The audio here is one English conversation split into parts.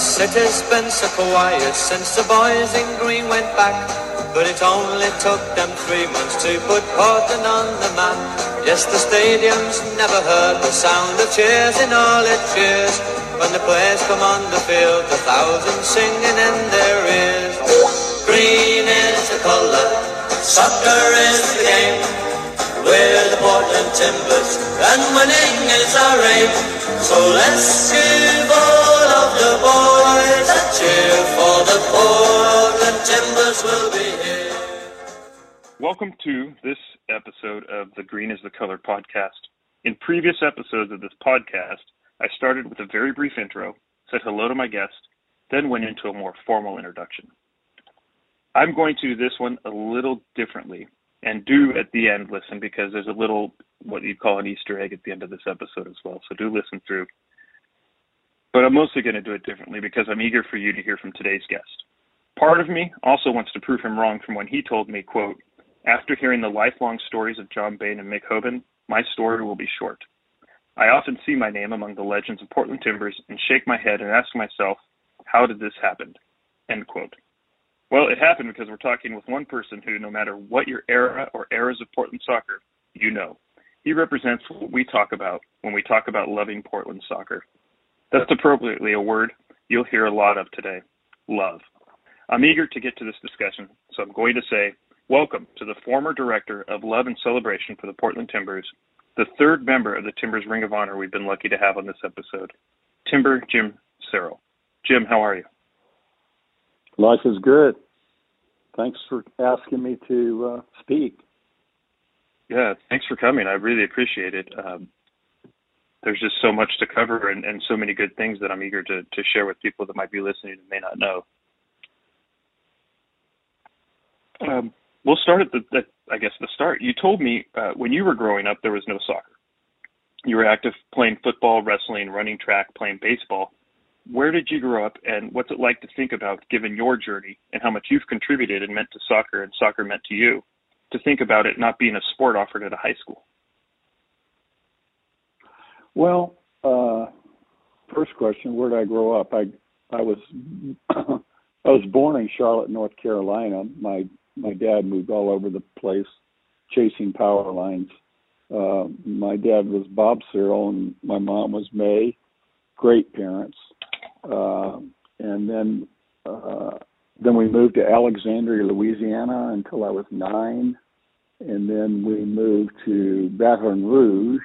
city's been so quiet since the boys in green went back. But it only took them three months to put Portland on the map. Yes, the stadium's never heard the sound of cheers in all its years. When the players come on the field, the thousands singing in their ears. Green is the colour, soccer is the game. We're the Portland Timbers, and winning is our aim. So let's give all the boys cheer for the Portland Timbers will be here. Welcome to this episode of the Green is the Color podcast. In previous episodes of this podcast, I started with a very brief intro, said hello to my guest, then went into a more formal introduction. I'm going to do this one a little differently and do at the end listen because there's a little what you'd call an Easter egg at the end of this episode as well. So do listen through. But I'm mostly going to do it differently because I'm eager for you to hear from today's guest. Part of me also wants to prove him wrong from when he told me, quote, after hearing the lifelong stories of John Bain and Mick Hoban, my story will be short. I often see my name among the legends of Portland Timbers and shake my head and ask myself, how did this happen? End quote. Well, it happened because we're talking with one person who, no matter what your era or eras of Portland soccer, you know. He represents what we talk about when we talk about loving Portland soccer. That's appropriately a word you'll hear a lot of today love. I'm eager to get to this discussion, so I'm going to say welcome to the former director of Love and Celebration for the Portland Timbers, the third member of the Timbers Ring of Honor we've been lucky to have on this episode, Timber Jim Serrill. Jim, how are you? Life is good. Thanks for asking me to uh, speak. Yeah, thanks for coming. I really appreciate it. Um, there's just so much to cover and, and so many good things that I'm eager to, to share with people that might be listening and may not know. Um, we'll start at the, the, I guess the start. You told me uh, when you were growing up there was no soccer. You were active playing football, wrestling, running track, playing baseball where did you grow up and what's it like to think about given your journey and how much you've contributed and meant to soccer and soccer meant to you to think about it not being a sport offered at a high school well uh first question where did i grow up? I i was i was born in charlotte north carolina. My my dad moved all over the place chasing power lines. Uh my dad was bob Serrill and my mom was may great parents. Uh, and then uh, then we moved to Alexandria, Louisiana, until I was nine, and then we moved to Baton Rouge,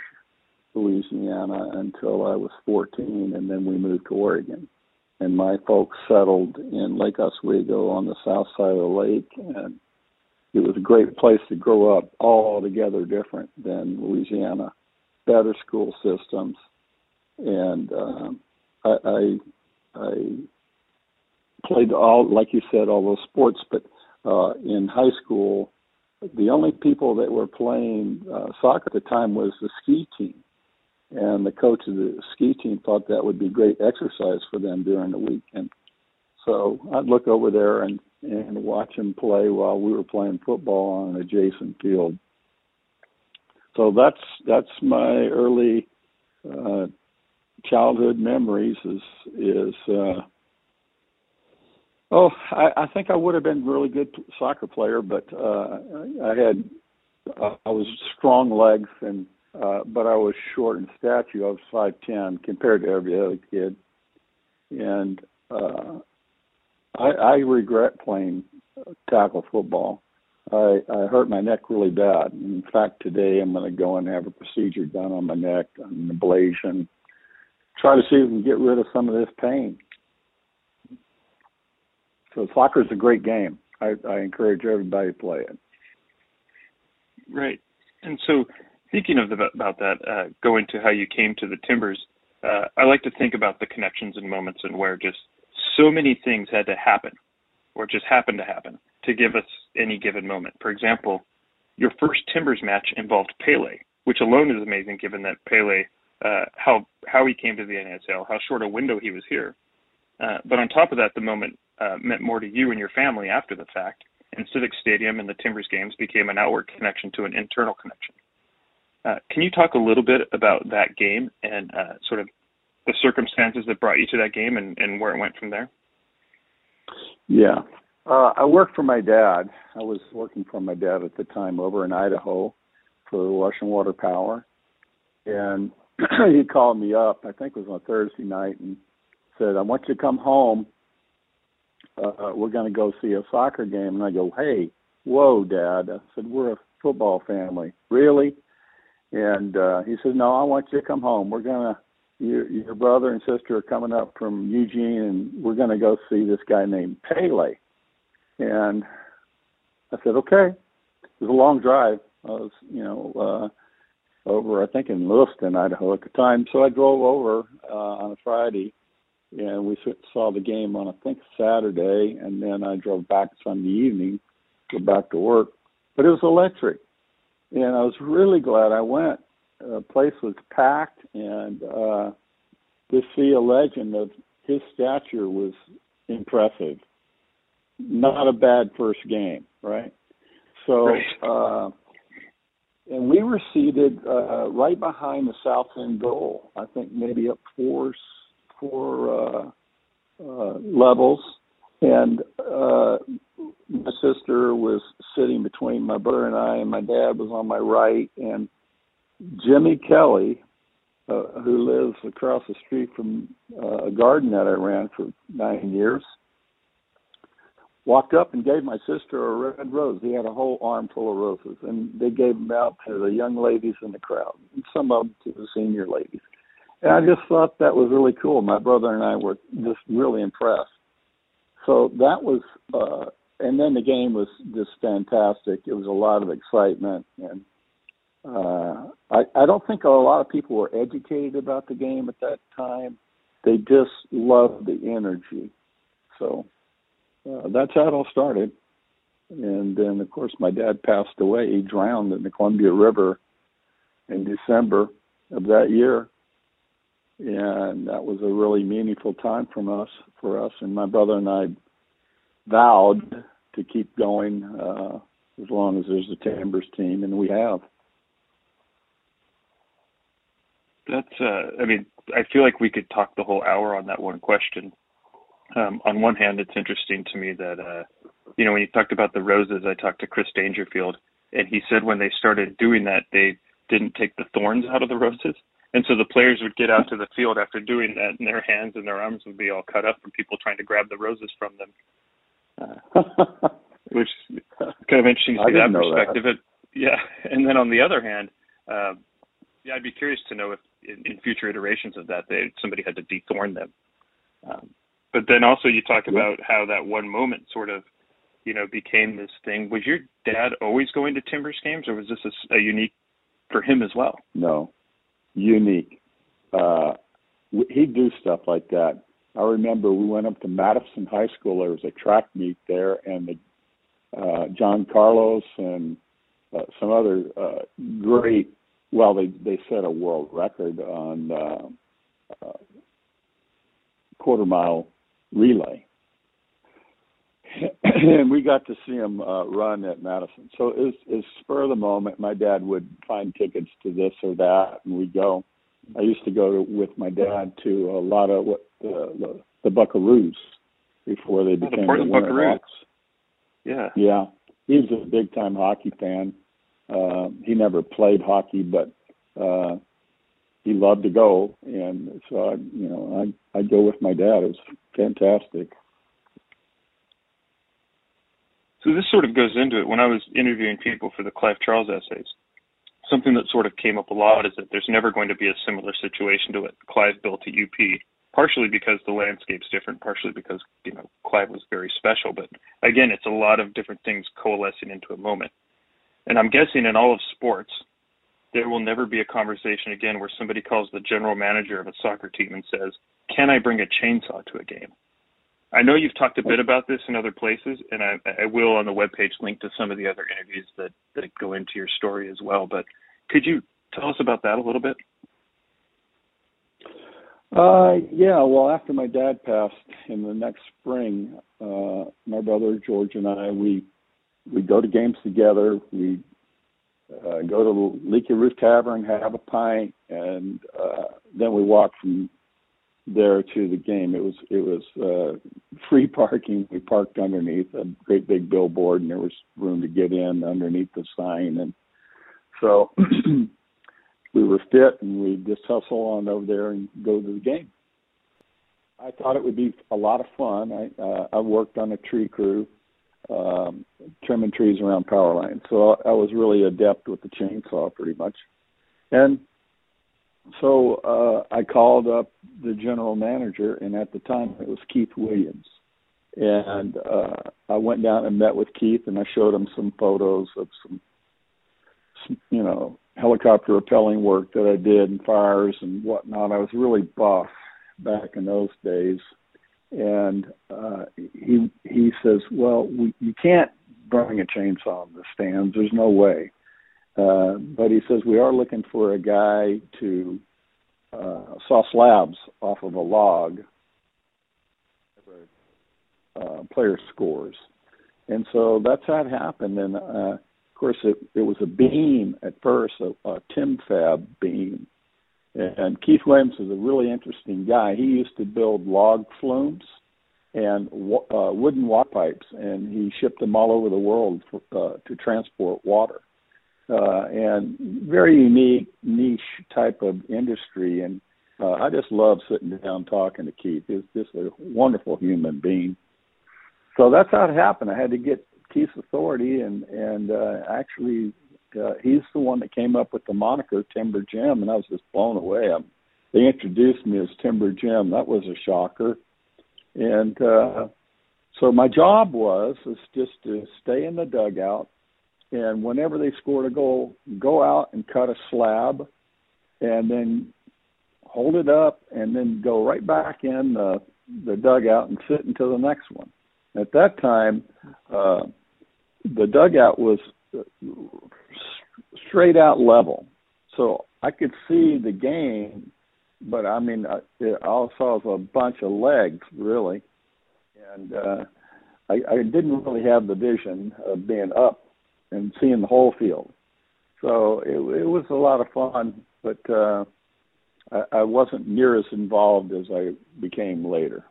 Louisiana, until I was 14, and then we moved to Oregon. And my folks settled in Lake Oswego on the south side of the lake, and it was a great place to grow up, altogether different than Louisiana. Better school systems, and um, I, I I played all, like you said, all those sports. But uh, in high school, the only people that were playing uh, soccer at the time was the ski team, and the coach of the ski team thought that would be great exercise for them during the week. And so I'd look over there and and watch them play while we were playing football on an adjacent field. So that's that's my early uh, childhood memories is is uh, oh I, I think I would have been a really good soccer player, but uh, I had uh, I was strong legs and uh, but I was short in stature. I was five ten compared to every other kid, and uh, I, I regret playing tackle football. I, I hurt my neck really bad. In fact, today I'm going to go and have a procedure done on my neck, an ablation, try to see if we can get rid of some of this pain. So soccer is a great game. I, I encourage everybody to play it. Right. And so thinking of the, about that, uh, going to how you came to the Timbers, uh, I like to think about the connections and moments and where just so many things had to happen or just happened to happen to give us any given moment. For example, your first Timbers match involved Pele, which alone is amazing given that Pele uh, how how he came to the NASL, how short a window he was here. Uh, but on top of that, the moment uh, meant more to you and your family after the fact, and Civic Stadium and the Timbers games became an outward connection to an internal connection. Uh, can you talk a little bit about that game and uh, sort of the circumstances that brought you to that game and, and where it went from there? Yeah. Uh, I worked for my dad. I was working for my dad at the time over in Idaho for Washington Water Power. And he called me up, I think it was on Thursday night, and said, I want you to come home. Uh, we're going to go see a soccer game. And I go, hey, whoa, Dad. I said, we're a football family. Really? And uh, he said, no, I want you to come home. We're to your your brother and sister are coming up from Eugene, and we're to go see this guy named Pele. And I said, okay. It was a long drive. I was, you know, uh, over I think in Lewiston, Idaho at the time. So I drove over uh, on a Friday, and we saw the game on I think Saturday, and then I drove back Sunday evening, go back to work. But it was electric, and I was really glad I went The place was packed, and uh, to see a legend of his stature was impressive. Not a bad first game, right? So, right. Uh, and we were seated uh, right behind the south end goal. I think maybe up four four uh, uh, levels, and uh, my sister was sitting between my brother and I, and my dad was on my right, and Jimmy Kelly, uh, who lives across the street from uh, a garden that I ran for nine years, walked up and gave my sister a red rose. He had a whole arm full of roses, and they gave them out to the young ladies in the crowd, and some of them to the senior ladies. And I just thought that was really cool. My brother and I were just really impressed. So that was, uh, and then the game was just fantastic. It was a lot of excitement, and uh, I, I don't think a lot of people were educated about the game at that time. They just loved the energy. So uh, that's how it all started. And then, of course, my dad passed away. He drowned in the Columbia River in December of that year. And that was a really meaningful time from us for us. And my brother and I vowed to keep going uh, as long as there's a Timbers team, and we have. That's, uh, I mean, I feel like we could talk the whole hour on that one question. Um, on one hand, it's interesting to me that, uh, you know, when you talked about the roses, I talked to Chris Dangerfield, and he said when they started doing that, they didn't take the thorns out of the roses. And so the players would get out to the field after doing that, and their hands and their arms would be all cut up from people trying to grab the roses from them. Uh, which is kind of interesting to see that perspective. That. It, yeah, and then on the other hand, uh, yeah, I'd be curious to know if in, in future iterations of that, they somebody had to dethorn them. Um, but then also you talk about how that one moment sort of, you know, became this thing. Was your dad always going to Timbers games, or was this a, a unique for him as well? No, unique. Uh, he'd do stuff like that. I remember we went up to Madison High School. There was a track meet there, and the, uh, John Carlos and uh, some other uh, great well, they they set a world record on uh, uh, quarter mile relay, and we got to see them uh, run at Madison. So it was, it was spur of the moment. My dad would find tickets to this or that, and we'd go. I used to go to, with my dad to a lot of what the the, the Buckaroos before they became oh, the, the Winter Hawks. Yeah, yeah, he was a big time hockey fan uh, he never played hockey, but uh, he loved to go, and so I, you know, I I go with my dad. It was fantastic. So this sort of goes into it. When I was interviewing people for the Clive Charles essays, something that sort of came up a lot is that there's never going to be a similar situation to what Clive built at UP. Partially because the landscape's different, partially because you know Clive was very special. But again, it's a lot of different things coalescing into a moment. And I'm guessing in all of sports, there will never be a conversation again where somebody calls the general manager of a soccer team and says, Can I bring a chainsaw to a game? I know you've talked a bit about this in other places, and I, I will on the webpage link to some of the other interviews that, that go into your story as well. But could you tell us about that a little bit? Uh, yeah, well, after my dad passed in the next spring, uh, my brother George and I, we we go to games together. We uh, go to Leaky Roof Tavern, have a pint, and uh, then we walk from there to the game. It was it was uh, free parking. We parked underneath a great big billboard, and there was room to get in underneath the sign. And so we were fit, and we just hustle on over there and go to the game. I thought it would be a lot of fun. I uh, I worked on a tree crew, um, trimming trees around power lines, so I, I was really adept with the chainsaw, pretty much. And so uh, I called up the general manager, and at the time it was Keith Williams. And uh, I went down and met with Keith, and I showed him some photos of some, some you know, helicopter rappelling work that I did and fires and whatnot. I was really buff back in those days, and uh, he he says, "Well, we, you can't bring a chainsaw in the stands. There's no way." Uh, but he says we are looking for a guy to uh, saw slabs off of a log, uh, player scores, and so that's how it happened. And uh, of course, it, it was a beam at first, a, a Tim Fab beam. And Keith Williams is a really interesting guy. He used to build log flumes and uh, wooden water pipes, and he shipped them all over the world for, uh, to transport water uh, and very unique niche type of industry. And uh, I just love sitting down talking to Keith. He's just a wonderful human being. So that's how it happened. I had to get Keith's authority, and and uh, actually, uh, he's the one that came up with the moniker Timber Jim, and I was just blown away. I'm, they introduced me as Timber Jim. That was a shocker, and uh, so my job was is just to stay in the dugout and whenever they scored a goal, go out and cut a slab, and then hold it up, and then go right back in the the dugout and sit until the next one. At that time, uh, the dugout was straight out level, so I could see the game, but I mean, I, all I saw was a bunch of legs really, and uh, I, I didn't really have the vision of being up and seeing the whole field. So it, it was a lot of fun, but uh, I, I wasn't near as involved as I became later.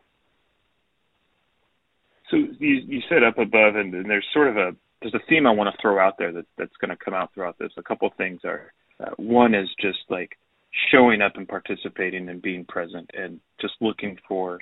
So you you said up above, and, and there's sort of a there's a theme I want to throw out there that that's going to come out throughout this. A couple of things are uh, one is just like showing up and participating and being present and just looking for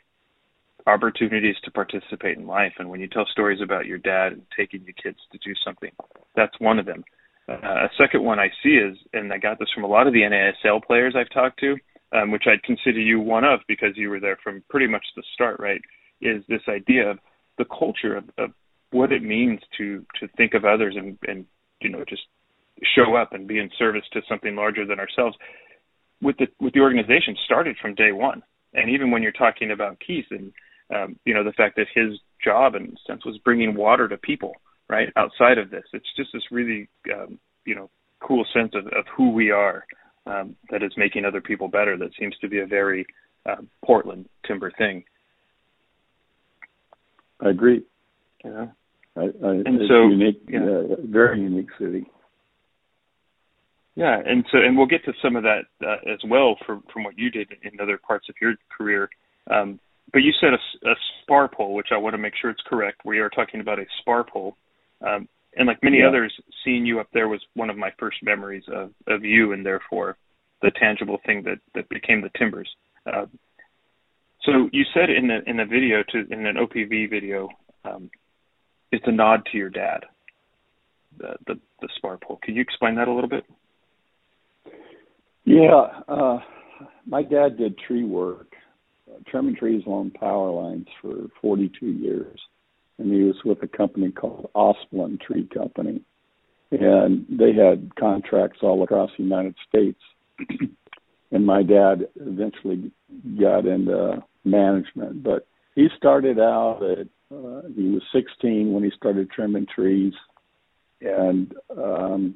opportunities to participate in life. And when you tell stories about your dad and taking your kids to do something, that's one of them. Uh, a second one I see is, and I got this from a lot of the NASL players I've talked to, um, which I'd consider you one of because you were there from pretty much the start, right? Is this idea of the culture of, of what it means to to think of others and and you know just show up and be in service to something larger than ourselves. With the with the organization started from day one, and even when you're talking about Keith and um, you know the fact that his job in a sense was bringing water to people right outside of this. It's just this really um, you know cool sense of, of who we are um, that is making other people better that seems to be a very uh, portland timber thing. I agree. Yeah. I, I, and so unique yeah. uh, very unique city. Yeah, and so and we'll get to some of that uh, as well from from what you did in other parts of your career. Um, but you said a, a spar pole, which I want to make sure it's correct. We are talking about a spar pole. Um, and like many yeah. others, seeing you up there was one of my first memories of, of you, and therefore the tangible thing that that became the timbers. Uh, so you said in the in the video to in an OPB video, um, it's a nod to your dad, the the, the spar pole. Can you explain that a little bit? Yeah, uh, my dad did tree work trimming trees along power lines for 42 years, and he was with a company called Asplundh Tree Company, and they had contracts all across the United States. and my dad eventually got into management, but he started out at uh, he was 16 when he started trimming trees, and um,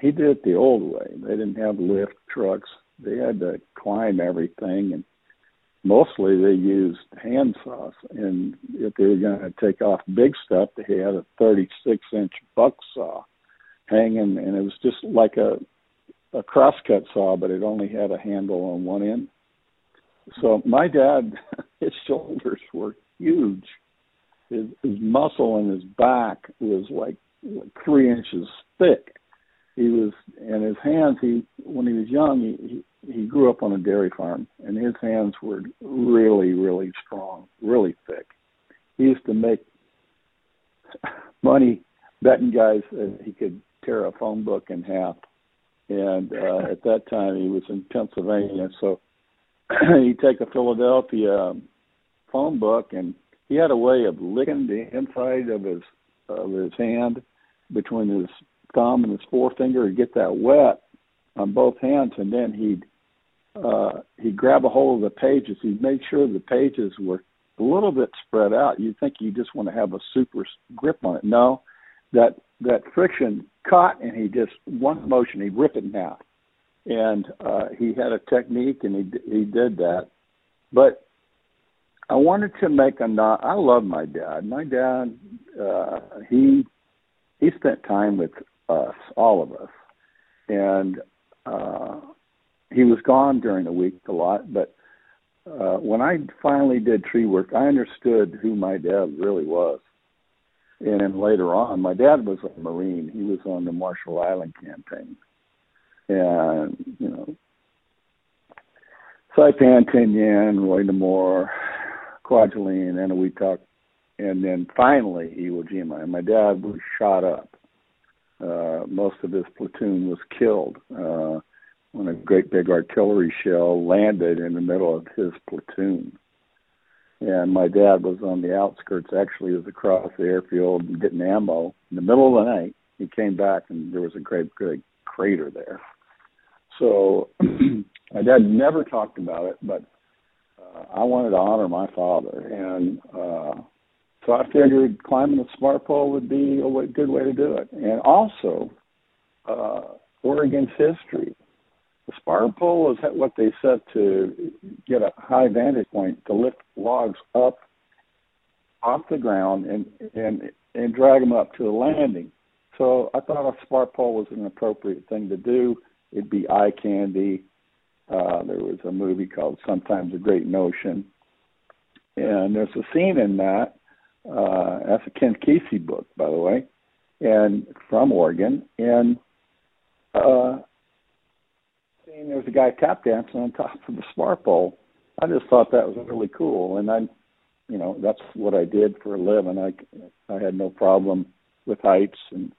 he did it the old way. They didn't have lift trucks; they had to climb everything and mostly they used hand saws and if they were going to take off big stuff they had a 36 inch buck saw hanging and it was just like a a crosscut saw but it only had a handle on one end so my dad, his shoulders were huge. His, his muscle in his back was like, like three inches thick. He was, and his hands. He when he was young, he, he he grew up on a dairy farm, and his hands were really, really strong, really thick. He used to make money betting guys that he could tear a phone book in half. And uh, at that time, he was in Pennsylvania, so he'd take a Philadelphia phone book, and he had a way of licking the inside of his of his hand between his thumb and his forefinger to get that wet on both hands, and then he'd uh, he'd grab a hold of the pages. He'd make sure the pages were a little bit spread out. You'd think you just want to have a super grip on it. No, that that friction caught, and he just one motion he'd rip it in half. And uh, he had a technique, and he he did that. But I wanted to make a not. I love my dad. My dad, uh, he he spent time with us, all of us, and uh, he was gone during the week a lot. But uh, when I finally did tree work, I understood who my dad really was. And then later on, my dad was a Marine. He was on the Marshall Island campaign, and you know, Saipan, Tinian, Roi-Namur, Kwajalein, Eniwetok, and then finally Iwo Jima. And my dad was shot up. Uh, most of his platoon was killed uh, when a great big artillery shell landed in the middle of his platoon. And my dad was on the outskirts. Actually, he was across the airfield getting ammo. In the middle of the night, he came back, and there was a great big crater there. So my dad never talked about it, but uh, I wanted to honor my father, and uh, so I figured climbing the spar pole would be a way, good way to do it. And also, uh, Oregon's history. The spar pole is what they set to get a high vantage point to lift logs up off the ground and and and drag them up to the landing. So I thought a spar pole was an appropriate thing to do. It'd be eye candy. Uh, there was a movie called Sometimes a Great Notion, and there's a scene in that uh, that's a Ken Kesey book, by the way, and from Oregon. And uh, seeing there was a guy tap dancing on top of the spar pole. I just thought that was really cool, and I, you know, that's what I did for a living. I I had no problem with heights, and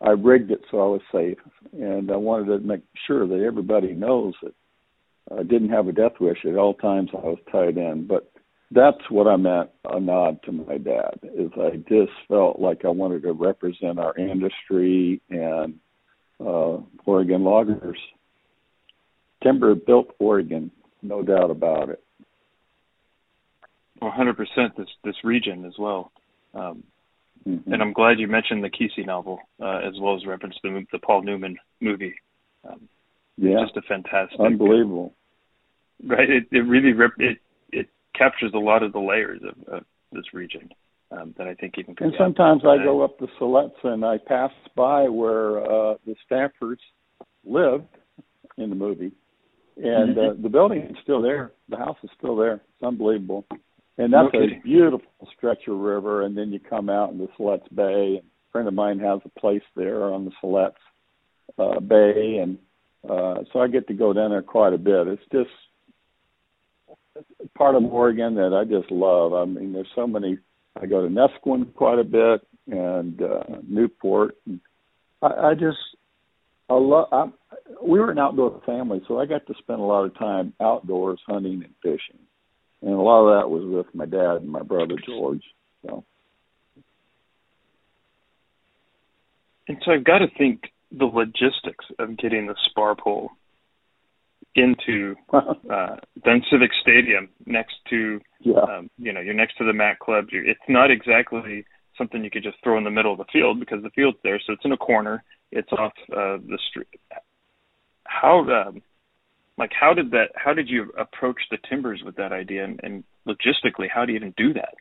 I rigged it so I was safe, and I wanted to make sure that everybody knows that I didn't have a death wish at all times. I was tied in, but that's what I meant a nod to my dad is I just felt like I wanted to represent our industry and uh Oregon loggers. Timber built Oregon, no doubt about it. One hundred percent this this region as well. Um, mm-hmm. and I'm glad you mentioned the Kesey novel uh, as well as referenced the the Paul Newman movie. Um, yeah, just a fantastic, unbelievable. Right, it it really rep- it captures a lot of the layers of, of this region um, that I think even. And sometimes I go up the Siletz and I pass by where uh, the Stampers lived in the movie, and mm-hmm. uh, the building is still there. The house is still there. It's unbelievable, and that's okay. a beautiful stretch of river. And then you come out in the Siletz Bay. A friend of mine has a place there on the Siletz uh, Bay, and uh, so I get to go down there quite a bit. It's just part of Oregon that I just love. I mean, there's so many. I go to Neskowin quite a bit and uh, Newport. And I, I just I love. I, we were an outdoor family, so I got to spend a lot of time outdoors hunting and fishing, and a lot of that was with my dad and my brother George. So. And so I've got to think the logistics of getting the spar pole into uh, then Civic Stadium next to yeah. um, you know you're next to the Mac Club. You're, it's not exactly something you could just throw in the middle of the field because the field's there, so it's in a corner. It's off uh, the street. How um, like how did that? How did you approach the Timbers with that idea, and, and logistically, how do you even do that?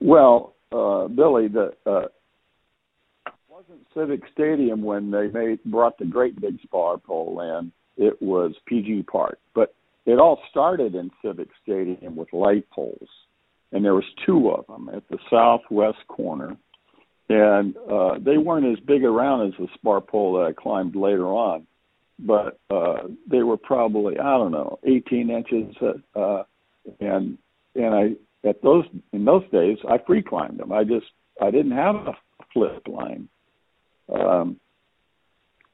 Well, uh, Billy, the uh, wasn't Civic Stadium when they made brought the great big spar pole in. It was PGE Park. But it all started in Civic Stadium with light poles, and there was two of them at the southwest corner, and uh, they weren't as big around as the spar pole that I climbed later on, but uh, they were probably I don't know 18 inches, uh, and and I at those in those days I free climbed them. I just I didn't have a flip line. Um,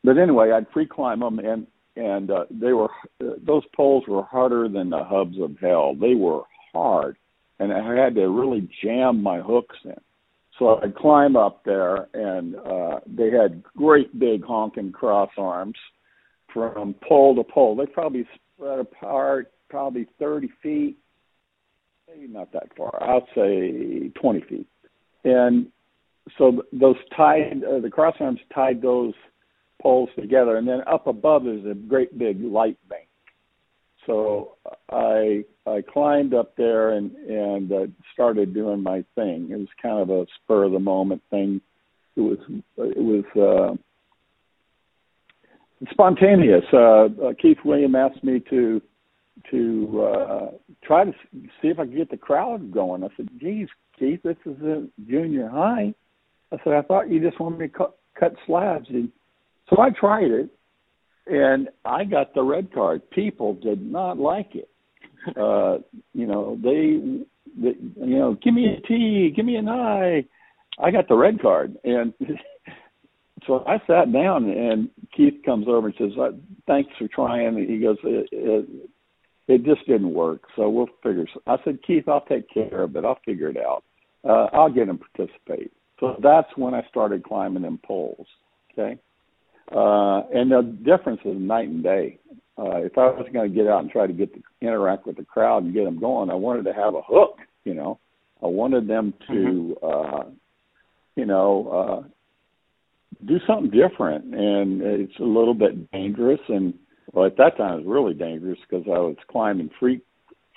but anyway, I'd free climb them, and and uh, they were those poles were harder than the hubs of hell. They were hard, and I had to really jam my hooks in. So I'd climb up there, and uh, they had great big honking cross arms from pole to pole. They probably spread apart, probably 30 feet, maybe not that far. I'll say 20 feet. And so those tied, uh, the cross arms tied those poles together, and then up above is a great big light bank. So I I climbed up there and and uh, started doing my thing. It was kind of a spur of the moment thing. It was it was uh, spontaneous. Uh, uh, Keith William asked me to to uh, try to see if I could get the crowd going. I said, "Geez, Keith, this is a junior high." I said, "I thought you just wanted me to cut, cut slabs." And so I tried it, and I got the red card. People did not like it. Uh, you know, they, they, you know, give me a T, give me an I. I got the red card, and so I sat down, and Keith comes over and says, uh, "Thanks for trying." And he goes, it, it, "It just didn't work, so we'll figure." I said, "Keith, I'll take care of it. I'll figure it out. Uh, I'll get him participate." So that's when I started climbing them poles. Okay. Uh, and the difference is night and day. Uh, if I was going to get out and try to get the, interact with the crowd and get them going, I wanted to have a hook. You know, I wanted them to, mm-hmm. uh, you know, uh, do something different. And it's a little bit dangerous. And well, at that time, it was really dangerous because I was climbing free,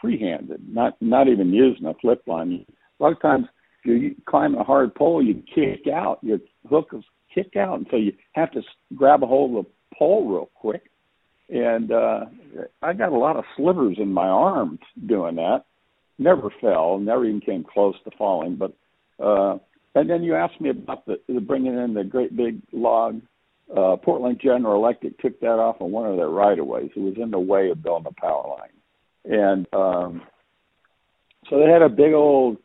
free-handed, not not even using a flip line. A lot of times, you climb a hard pole, you kick out. Your hook is kick out, and so you have to grab a hold of the pole real quick. And uh, I got a lot of slivers in my arms doing that. Never fell, never even came close to falling. But uh, and then you asked me about the, the bringing in the great big log. Uh, Portland General Electric took that off on one of their right of ways. It was in the way of building a power line, and um, so they had a big old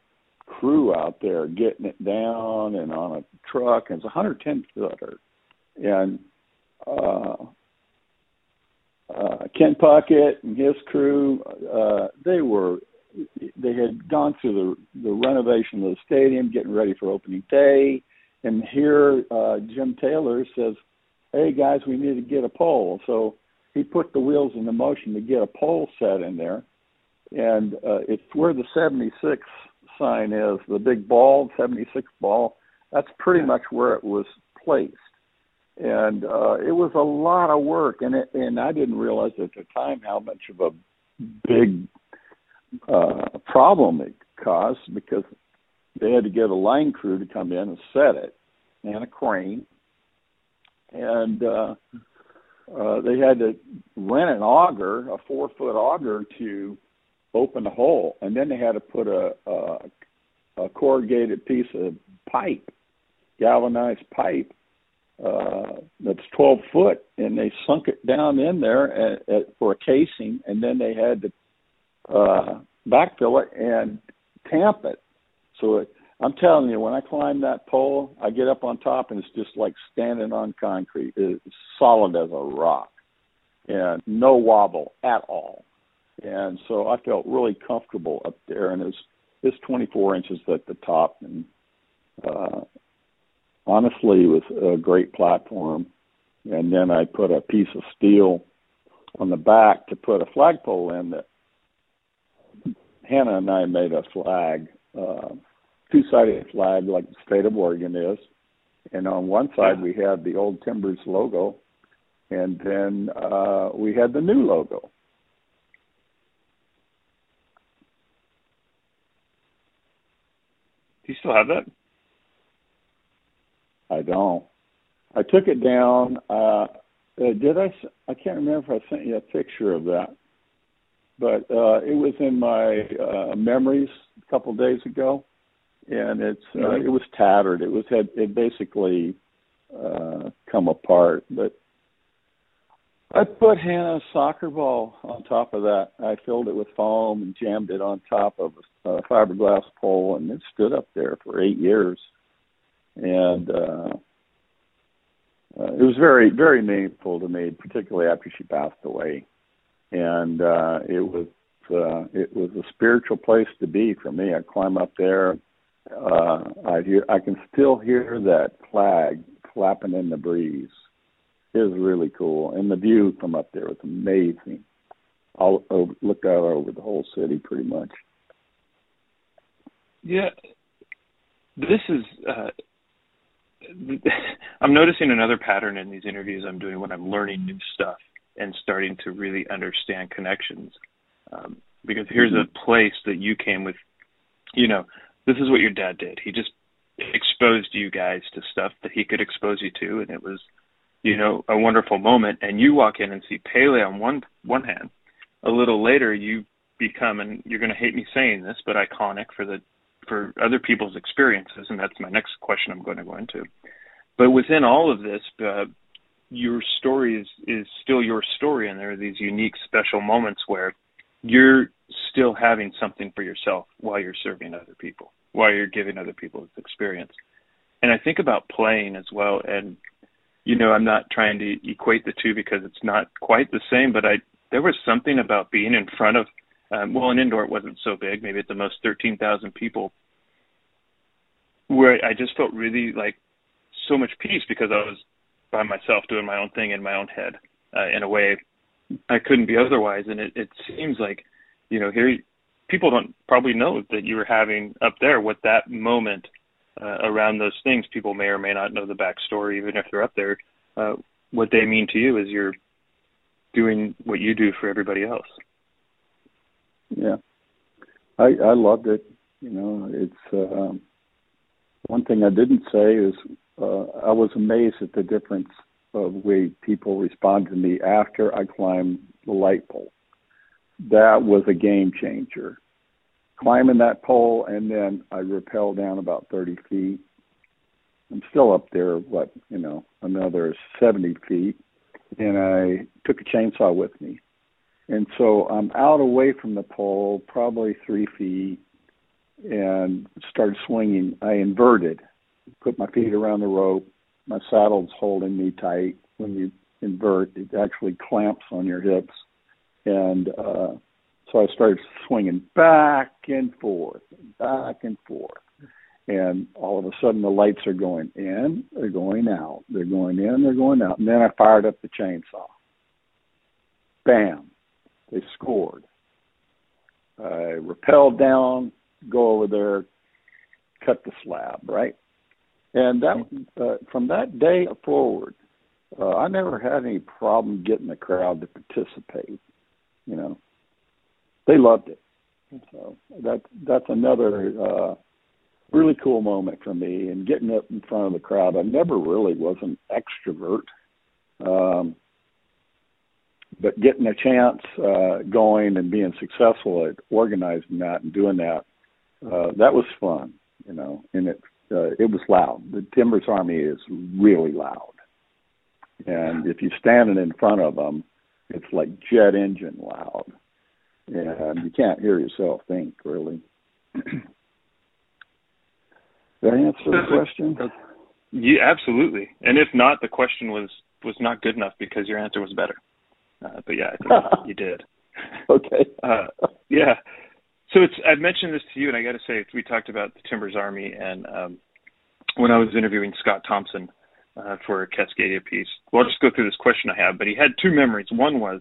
crew out there getting it down and on a truck, and it's a 110 footer. And uh, uh, Ken Puckett and his crew, uh, they were they had gone through the the renovation of the stadium, getting ready for opening day, and here uh, Jim Taylor says, "Hey guys, we need to get a pole." So he put the wheels into motion to get a pole set in there, and uh, it's where the 76 sign is, the big ball, 76 ball, that's pretty much where it was placed. And uh, it was a lot of work, and it, and I didn't realize at the time how much of a big uh, problem it caused because they had to get a line crew to come in and set it, and a crane, and uh, uh, they had to rent an auger, a four foot auger, to open the hole, and then they had to put a, a, a corrugated piece of pipe, galvanized pipe, uh, that's 12 foot, and they sunk it down in there at, at, for a casing, and then they had to uh, backfill it and tamp it. So it, I'm telling you, when I climb that pole, I get up on top, and it's just like standing on concrete. It's solid as a rock, and no wobble at all and so I felt really comfortable up there. And it's it's 24 inches at the top, and uh, honestly, it was a great platform. And then I put a piece of steel on the back to put a flagpole in that Hannah and I made a flag, uh, two-sided flag like the state of Oregon is. And on one side we had the old Timbers logo, and then uh, we had the new logo. Do you still have that? I don't. I took it down. Uh, uh, did I? I can't remember if I sent you a picture of that. but uh, it was in my uh, memories a couple of days ago, and it's uh, it was tattered. It was had it basically uh, come apart, but I put Hannah's soccer ball on top of that. I filled it with foam and jammed it on top of a fiberglass pole, and it stood up there for eight years. And uh, uh, it was very, very meaningful to me, particularly after she passed away. And uh, it was uh, it was a spiritual place to be for me. I climb up there. Uh, I hear I can still hear that flag flapping in the breeze it was really cool, and the view from up there was amazing. All over, looked out over the whole city, pretty much. Yeah, this is. Uh, I'm noticing another pattern in these interviews I'm doing when I'm learning new stuff and starting to really understand connections. Um, because here's mm-hmm. a place that you came with, you know, this is what your dad did. He just exposed you guys to stuff that he could expose you to, and it was you know, a wonderful moment, and you walk in and see Pele on one one hand. A little later, you become, and you're going to hate me saying this, but iconic for the for other people's experiences, and that's my next question I'm going to go into. But within all of this, uh, your story is is still your story, and there are these unique, special moments where you're still having something for yourself while you're serving other people, while you're giving other people this experience. And I think about playing as well, and you know, I'm not trying to equate the two because it's not quite the same, but I there was something about being in front of um, well, an indoor it wasn't so big, maybe at the most 13,000 people, where I just felt really like so much peace because I was by myself doing my own thing in my own head uh, in a way I couldn't be otherwise. And it, it seems like, you know, here people don't probably know that you were having up there what that moment uh, around those things. People may or may not know the backstory, even if they're up there. Uh, what they mean to you is you're doing what you do for everybody else. Yeah, I I loved it. You know, it's um, one thing I didn't say is uh, I was amazed at the difference of way people respond to me after I climbed the light pole. That was a game changer climbing that pole, and then I rappel down about 30 feet. I'm still up there, what, you know, another 70 feet, and I took a chainsaw with me. And so I'm out away from the pole, probably three feet, and started swinging. I inverted, put my feet around the rope. My saddle's holding me tight. When you invert, it actually clamps on your hips. And uh, so I started swinging back and forth, back and forth. And all of a sudden, the lights are going in, they're going out, they're going in, they're going out. And then I fired up the chainsaw. Bam! They scored. I rappelled down, go over there, cut the slab, right? And that uh, from that day forward, uh, I never had any problem getting the crowd to participate. You know, they loved it. So that that's another uh, really cool moment for me. And getting up in front of the crowd, I never really was an extrovert, um, but getting a chance uh, going and being successful at organizing that and doing that, uh, that was fun. You know, and it uh, it was loud. The Timbers Army is really loud, and if you're standing in front of them, it's like jet engine loud and you can't hear yourself think really. Did I answer the question? Yeah, absolutely. And if not, the question was was not good enough because your answer was better. Uh, but yeah, I think you did. Okay. Uh, yeah. So it's I've mentioned this to you, and I got to say we talked about the Timbers Army, and um, when I was interviewing Scott Thompson uh, for a Cascadia piece. Well, I'll just go through this question I have. But he had two memories. One was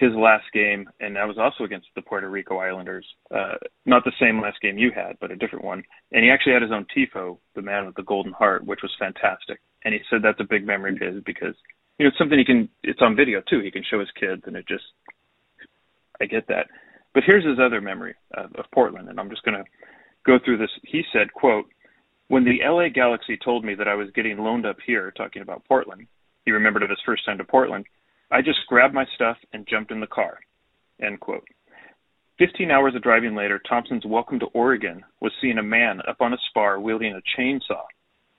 his last game, and that was also against the Puerto Rico Islanders. Uh, not the same last game you had, but a different one. And he actually had his own tifo, the man with the golden heart, which was fantastic. And he said that's a big memory of his because you know it's something he can. It's on video too. He can show his kids, and it just. I get that. But here's his other memory of, of Portland, and I'm just going to go through this. He said, "quote When the LA Galaxy told me that I was getting loaned up here, talking about Portland, he remembered of his first time to Portland." I just grabbed my stuff and jumped in the car. End quote. Fifteen hours of driving later, Thompson's welcome to Oregon was seeing a man up on a spar wielding a chainsaw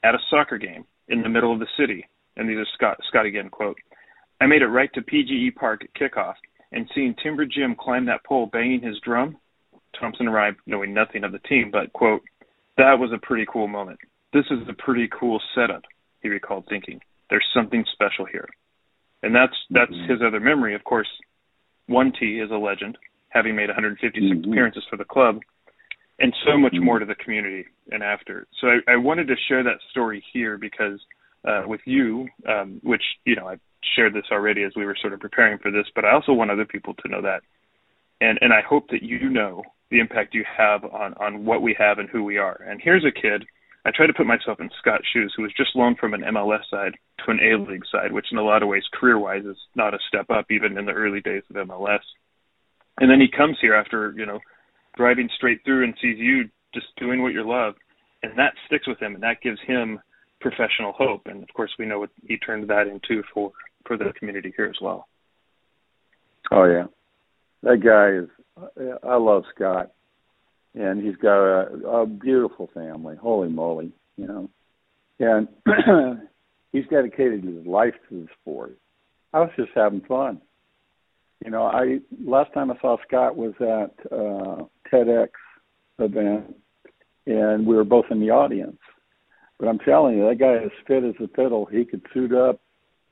at a soccer game in the middle of the city. And these are Scott, Scott again, quote, I made it right to PGE Park at kickoff, and seeing Timber Jim climb that pole banging his drum, Thompson arrived knowing nothing of the team, but, quote, that was a pretty cool moment. This is a pretty cool setup, he recalled thinking. There's something special here. And that's that's mm-hmm. his other memory. Of course, one T is a legend, having made 156 mm-hmm. appearances for the club, and so much mm-hmm. more to the community and after. So I, I wanted to share that story here because uh, with you, um, which you know I shared this already as we were sort of preparing for this, but I also want other people to know that, and and I hope that you know the impact you have on on what we have and who we are. And here's a kid. I try to put myself in Scott's shoes, who was just loaned from an MLS side to an A League side, which in a lot of ways, career-wise, is not a step up, even in the early days of MLS. And then he comes here after you know driving straight through and sees you just doing what you love, and that sticks with him, and that gives him professional hope. And of course, we know what he turned that into for for the community here as well. Oh yeah, that guy is. I love Scott, and he's got a, a beautiful family. Holy moly, you know, and he's dedicated his life to the sport. I was just having fun. You know, I last time I saw Scott was at uh TEDx event, and we were both in the audience. But I'm telling you, that guy is fit as a fiddle. He could suit up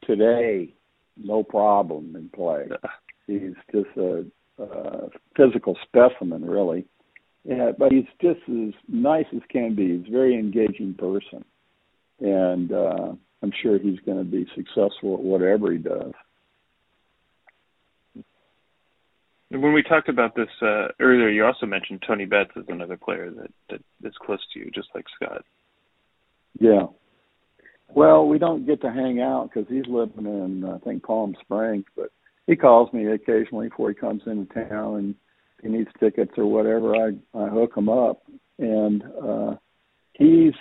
today, no problem, and play. He's just a, a physical specimen, really. Yeah, but he's just as nice as can be. He's a very engaging person, and uh, I'm sure he's going to be successful at whatever he does. When we talked about this uh, earlier, you also mentioned Tony Betts as another player that, that is close to you, just like Scott. Yeah. Well, we don't get to hang out because he's living in, I think, Palm Springs, but he calls me occasionally before he comes into town and he needs tickets or whatever. I I hook him up, and uh, he's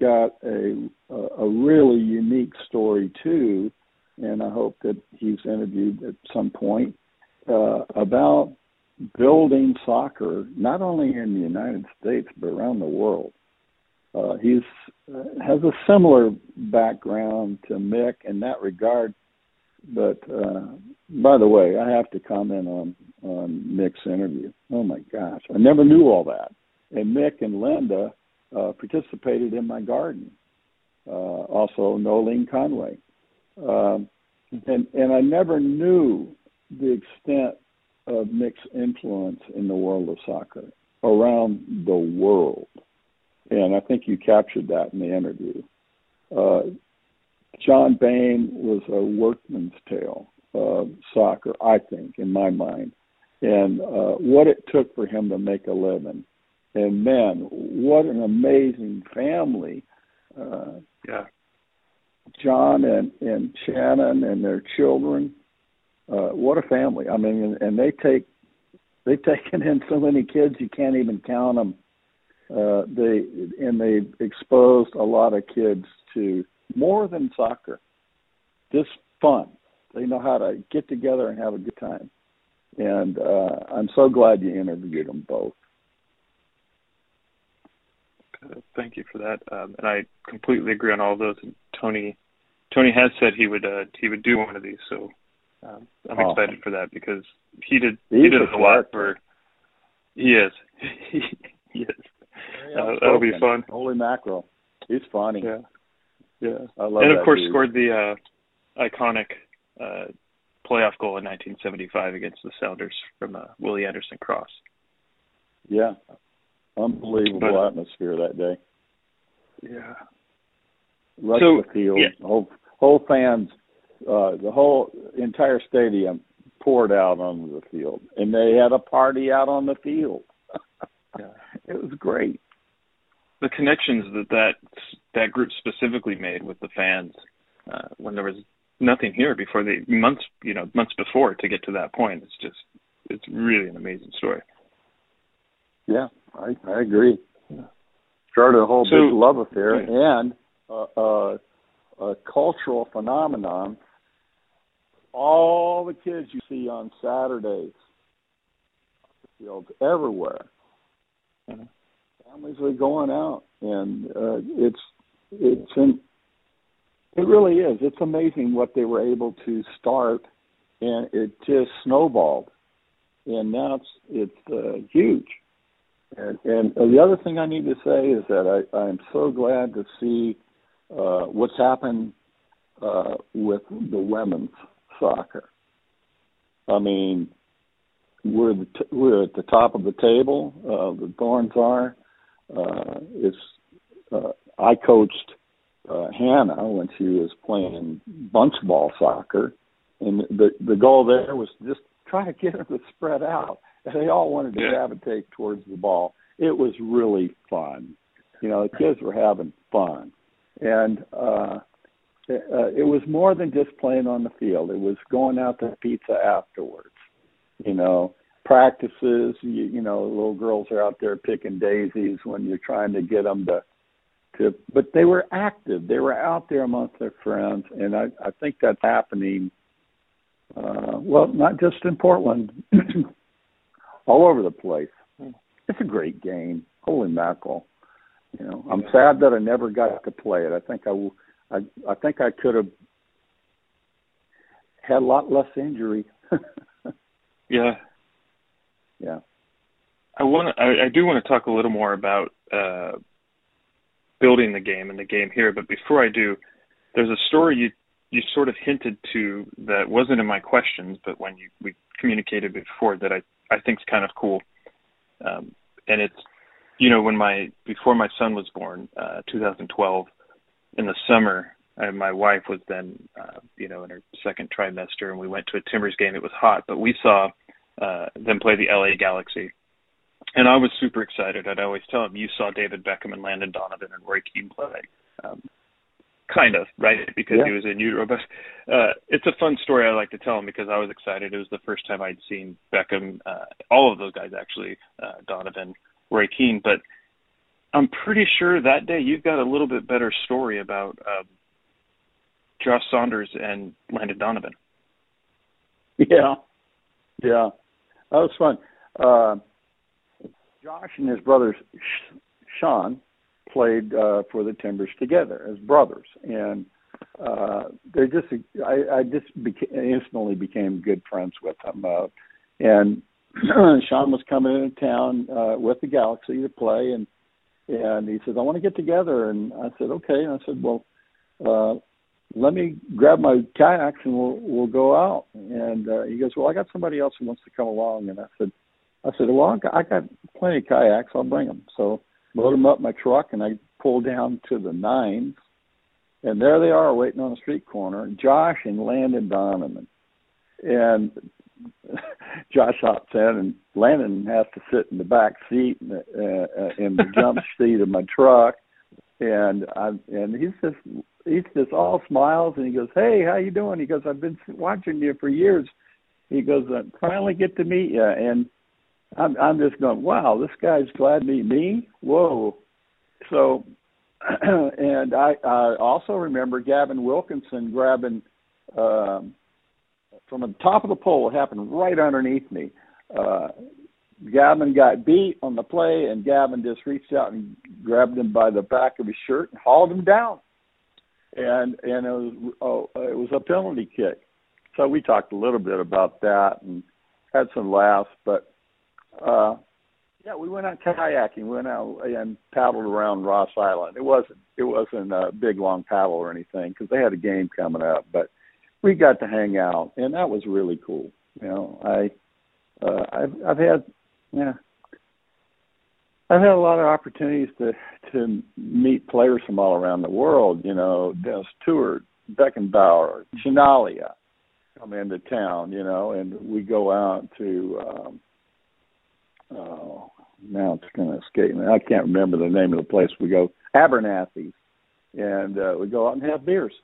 got a a really unique story too, and I hope that he's interviewed at some point uh, about building soccer not only in the United States but around the world. Uh, he's uh, has a similar background to Mick in that regard, but uh, by the way, I have to comment on on Mick's interview. Oh my gosh, I never knew all that. And Mick and Linda uh, participated in my garden. Uh, also, Nolene Conway, um, and and I never knew the extent of Mick's influence in the world of soccer around the world. And I think you captured that in the interview. Uh, John Bain was a workman's tale of soccer, I think, in my mind, and uh, what it took for him to make a living. And man, what an amazing family. Uh, yeah. John and, and Shannon and their children uh, what a family! I mean, and, and they take they've taken in so many kids you can't even count them. Uh, they and they exposed a lot of kids to more than soccer, just fun. They know how to get together and have a good time, and uh, I'm so glad you interviewed them both. Thank you for that, um, and I completely agree on all of those. And Tony, Tony has said he would uh, he would do one of these, so um, I'm oh. excited for that because he did He's he did a lot for. He is. he is. Uh, that'll be fun. Holy mackerel, he's funny. Yeah, yeah. I love and of course dude. scored the uh, iconic uh, playoff goal in 1975 against the Sounders from uh, Willie Anderson cross. Yeah, unbelievable but, atmosphere that day. Yeah. Rush so, the field. Yeah. Whole whole fans uh, the whole entire stadium poured out onto the field, and they had a party out on the field. yeah. It was great. The connections that that that group specifically made with the fans uh, when there was nothing here before they months you know months before to get to that point. It's just it's really an amazing story. Yeah, I I agree. Yeah. Started a whole so, big love affair yeah. and uh, uh, a cultural phenomenon all the kids you see on Saturdays fields everywhere. Mhm. Families are going out, and uh, it's it's in, it really is. It's amazing what they were able to start, and it just snowballed, and now it's it's uh, huge. And, and the other thing I need to say is that I, I'm so glad to see uh, what's happened uh, with the women's soccer. I mean, we're the t- we're at the top of the table. Uh, the Thorns are. Uh, it's uh, I coached uh, Hannah when she was playing bunch ball soccer, and the the goal there was just try to get them to spread out. And they all wanted to Yeah. gravitate towards the ball. It was really fun. You know, the kids were having fun, and uh, it, uh, it was more than just playing on the field. It was going out to pizza afterwards. You know, practices. You, you know, little girls are out there picking daisies when you're trying to get them to to but they were active. They were out there amongst their friends and i i think that's happening uh well not just in portland all over the place. It's a great game. Holy mackerel. You know i'm sad that i never got to play it. I think i i i think i could have had a lot less injury. Yeah. yeah. I want. I, I do want to talk a little more about uh, building the game and the game here. But before I do, there's a story you you sort of hinted to that wasn't in my questions, but when you we communicated before that I I think is kind of cool. Um, and it's you know when my before my son was born, uh, 2012, in the summer. I, my wife was then, uh, you know, in her second trimester, and we went to a Timbers game. It was hot, but we saw uh, them play the LA Galaxy, and I was super excited. I'd always tell him, "You saw David Beckham and Landon Donovan and Roy Keane play." Um, kind of right because Yeah. he was in utero, but uh, it's a fun story. I like to tell him because I was excited. It was the first time I'd seen Beckham, uh, all of those guys actually, uh, Donovan, Roy Keane. But I'm pretty sure that day you've got a little bit better story about um, Josh Saunders and Landon Donovan. Yeah, yeah, that was fun. Uh, Josh and his brother Sean played uh, for the Timbers together as brothers, and uh, they just I, I just beca- instantly became good friends with them. Uh, and Sean was coming into town uh, with the Galaxy to play, and and he said, "I want to get together." And I said, "Okay." And I said, "Well." Uh, let me grab my kayaks and we'll we'll go out. And uh, he goes, well, I got somebody else who wants to come along. And I said, I said, well, I got, I got plenty of kayaks. I'll bring them. So load them up in my truck and I pull down to the nines. And there they are waiting on the street corner, Josh and Landon Donovan. And Josh hops in and Landon has to sit in the back seat in the, uh, in the jump seat of my truck. And I and he's just he's just all smiles and he goes, "Hey, how you doing?" He goes, "I've been watching you for years." He goes, "I finally get to meet you," and I'm I'm just going, "Wow, this guy's glad to meet me." Whoa! So, and I I also remember Gavin Wilkinson grabbing um, from the top of the pole. It happened right underneath me. Uh, Gavin got beat on the play, and Gavin just reached out and grabbed him by the back of his shirt and hauled him down and and it was oh, it was a penalty kick. So we talked a little bit about that and had some laughs, but uh yeah, we went out kayaking. We went out and paddled around Ross Island. It wasn't it wasn't a big long paddle or anything because they had a game coming up, but we got to hang out and that was really cool. You know, I uh I've I've had yeah I've had a lot of opportunities to to meet players from all around the world. You know, Dennis Tueart, Beckenbauer, Chinaglia come into town. You know, and we go out to. um Oh, now it's going to escape me. I can't remember the name of the place we go. Abernathy's, and uh, we go out and have beers.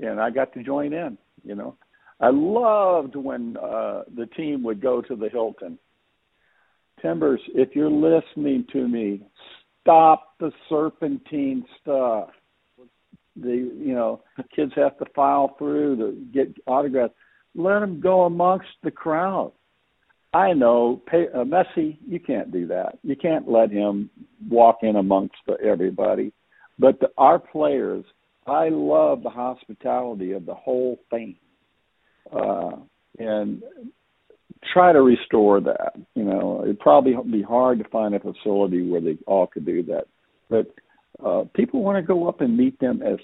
And I got to join in. You know, I loved when uh the team would go to the Hilton Timbers, if you're listening to me, stop the serpentine stuff. The you know kids have to file through to get autographs. Let them go amongst the crowd. I know pay, uh, Messi. You can't do that. You can't let him walk in amongst the, everybody. But the, our players, I love the hospitality of the whole thing, uh, and try to restore that. You know, it'd probably be hard to find a facility where they all could do that, but uh, people want to go up and meet them as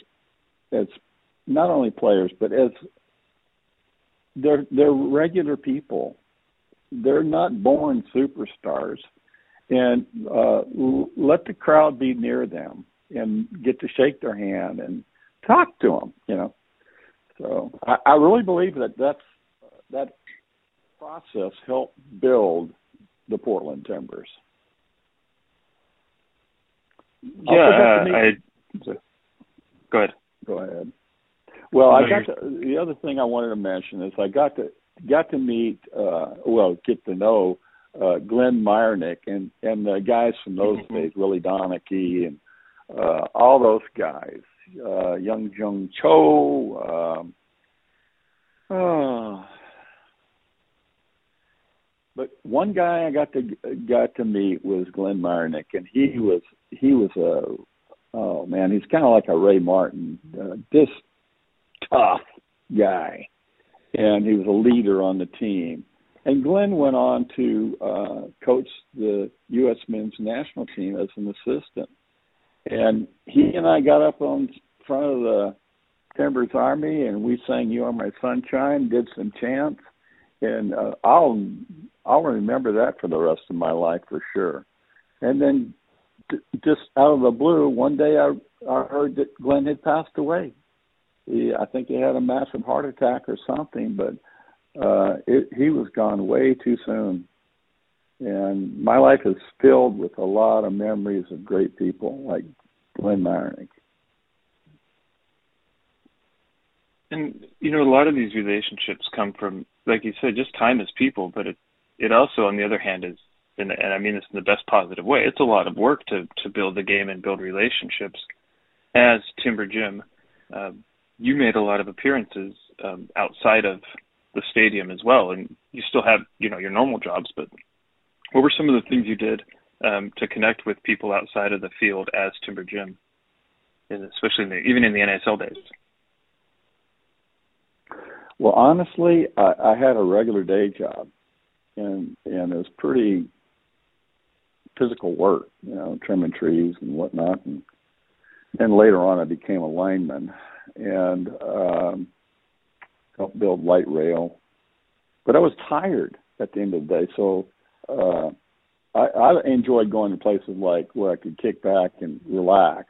as not only players but as they're they're regular people. They're not born superstars, and uh, let the crowd be near them and get to shake their hand and talk to them. You know, so I, I really believe that that's that process helped build the Portland Timbers. Yeah, uh, I. Go ahead. Go ahead. Well, I got to, the other thing I wanted to mention is I got to got to meet, uh, well, get to know uh, Glenn Myernick and and the guys from those mm-hmm. days, Willie Donachie and uh, all those guys, uh, Young Jung Cho. Um, uh, but one guy I got to got to meet was Glenn Myernick, and he was he was a oh man, he's kind of like a Ray Martin, uh, just tough guy, and he was a leader on the team. And Glenn went on to uh, coach the U.S. men's national team as an assistant. And he and I got up on front of the Timbers Army, and we sang "You Are My Sunshine," did some chants, and uh, I'll I'll remember that for the rest of my life for sure. And then, t- just out of the blue, one day I I heard that Glenn had passed away he, I think he had a massive heart attack or something, but uh, it, he was gone way too soon. And my life is filled with a lot of memories of great people like Glenn Myernick. And you know, a lot of these relationships come from, like you said, just time as people. But it, it also, on the other hand, is, and, and I mean this in the best positive way. It's a lot of work to to build the game and build relationships. As Timber Jim, uh, you made a lot of appearances um, outside of the stadium as well, and you still have you know your normal jobs. But what were some of the things you did um, to connect with people outside of the field as Timber Jim, and especially in the, even in the NASL days? Well, honestly, I, I had a regular day job, and and it was pretty physical work, you know, trimming trees and whatnot, and and later on I became a lineman and um, helped build light rail. But I was tired at the end of the day, so uh, I, I enjoyed going to places like where I could kick back and relax,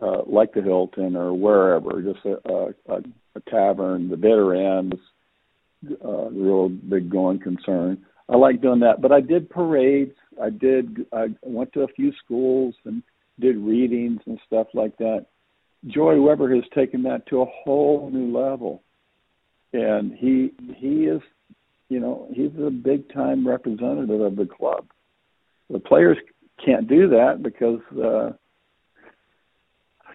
uh, like the Hilton or wherever, just a, a, a tavern, the bitter end, was uh, real big going concern. I like doing that, but I did parades. I did. I went to a few schools and did readings and stuff like that. Joey Webber has taken that to a whole new level, and he he is, you know, he's a big time representative of the club. The players can't do that because uh,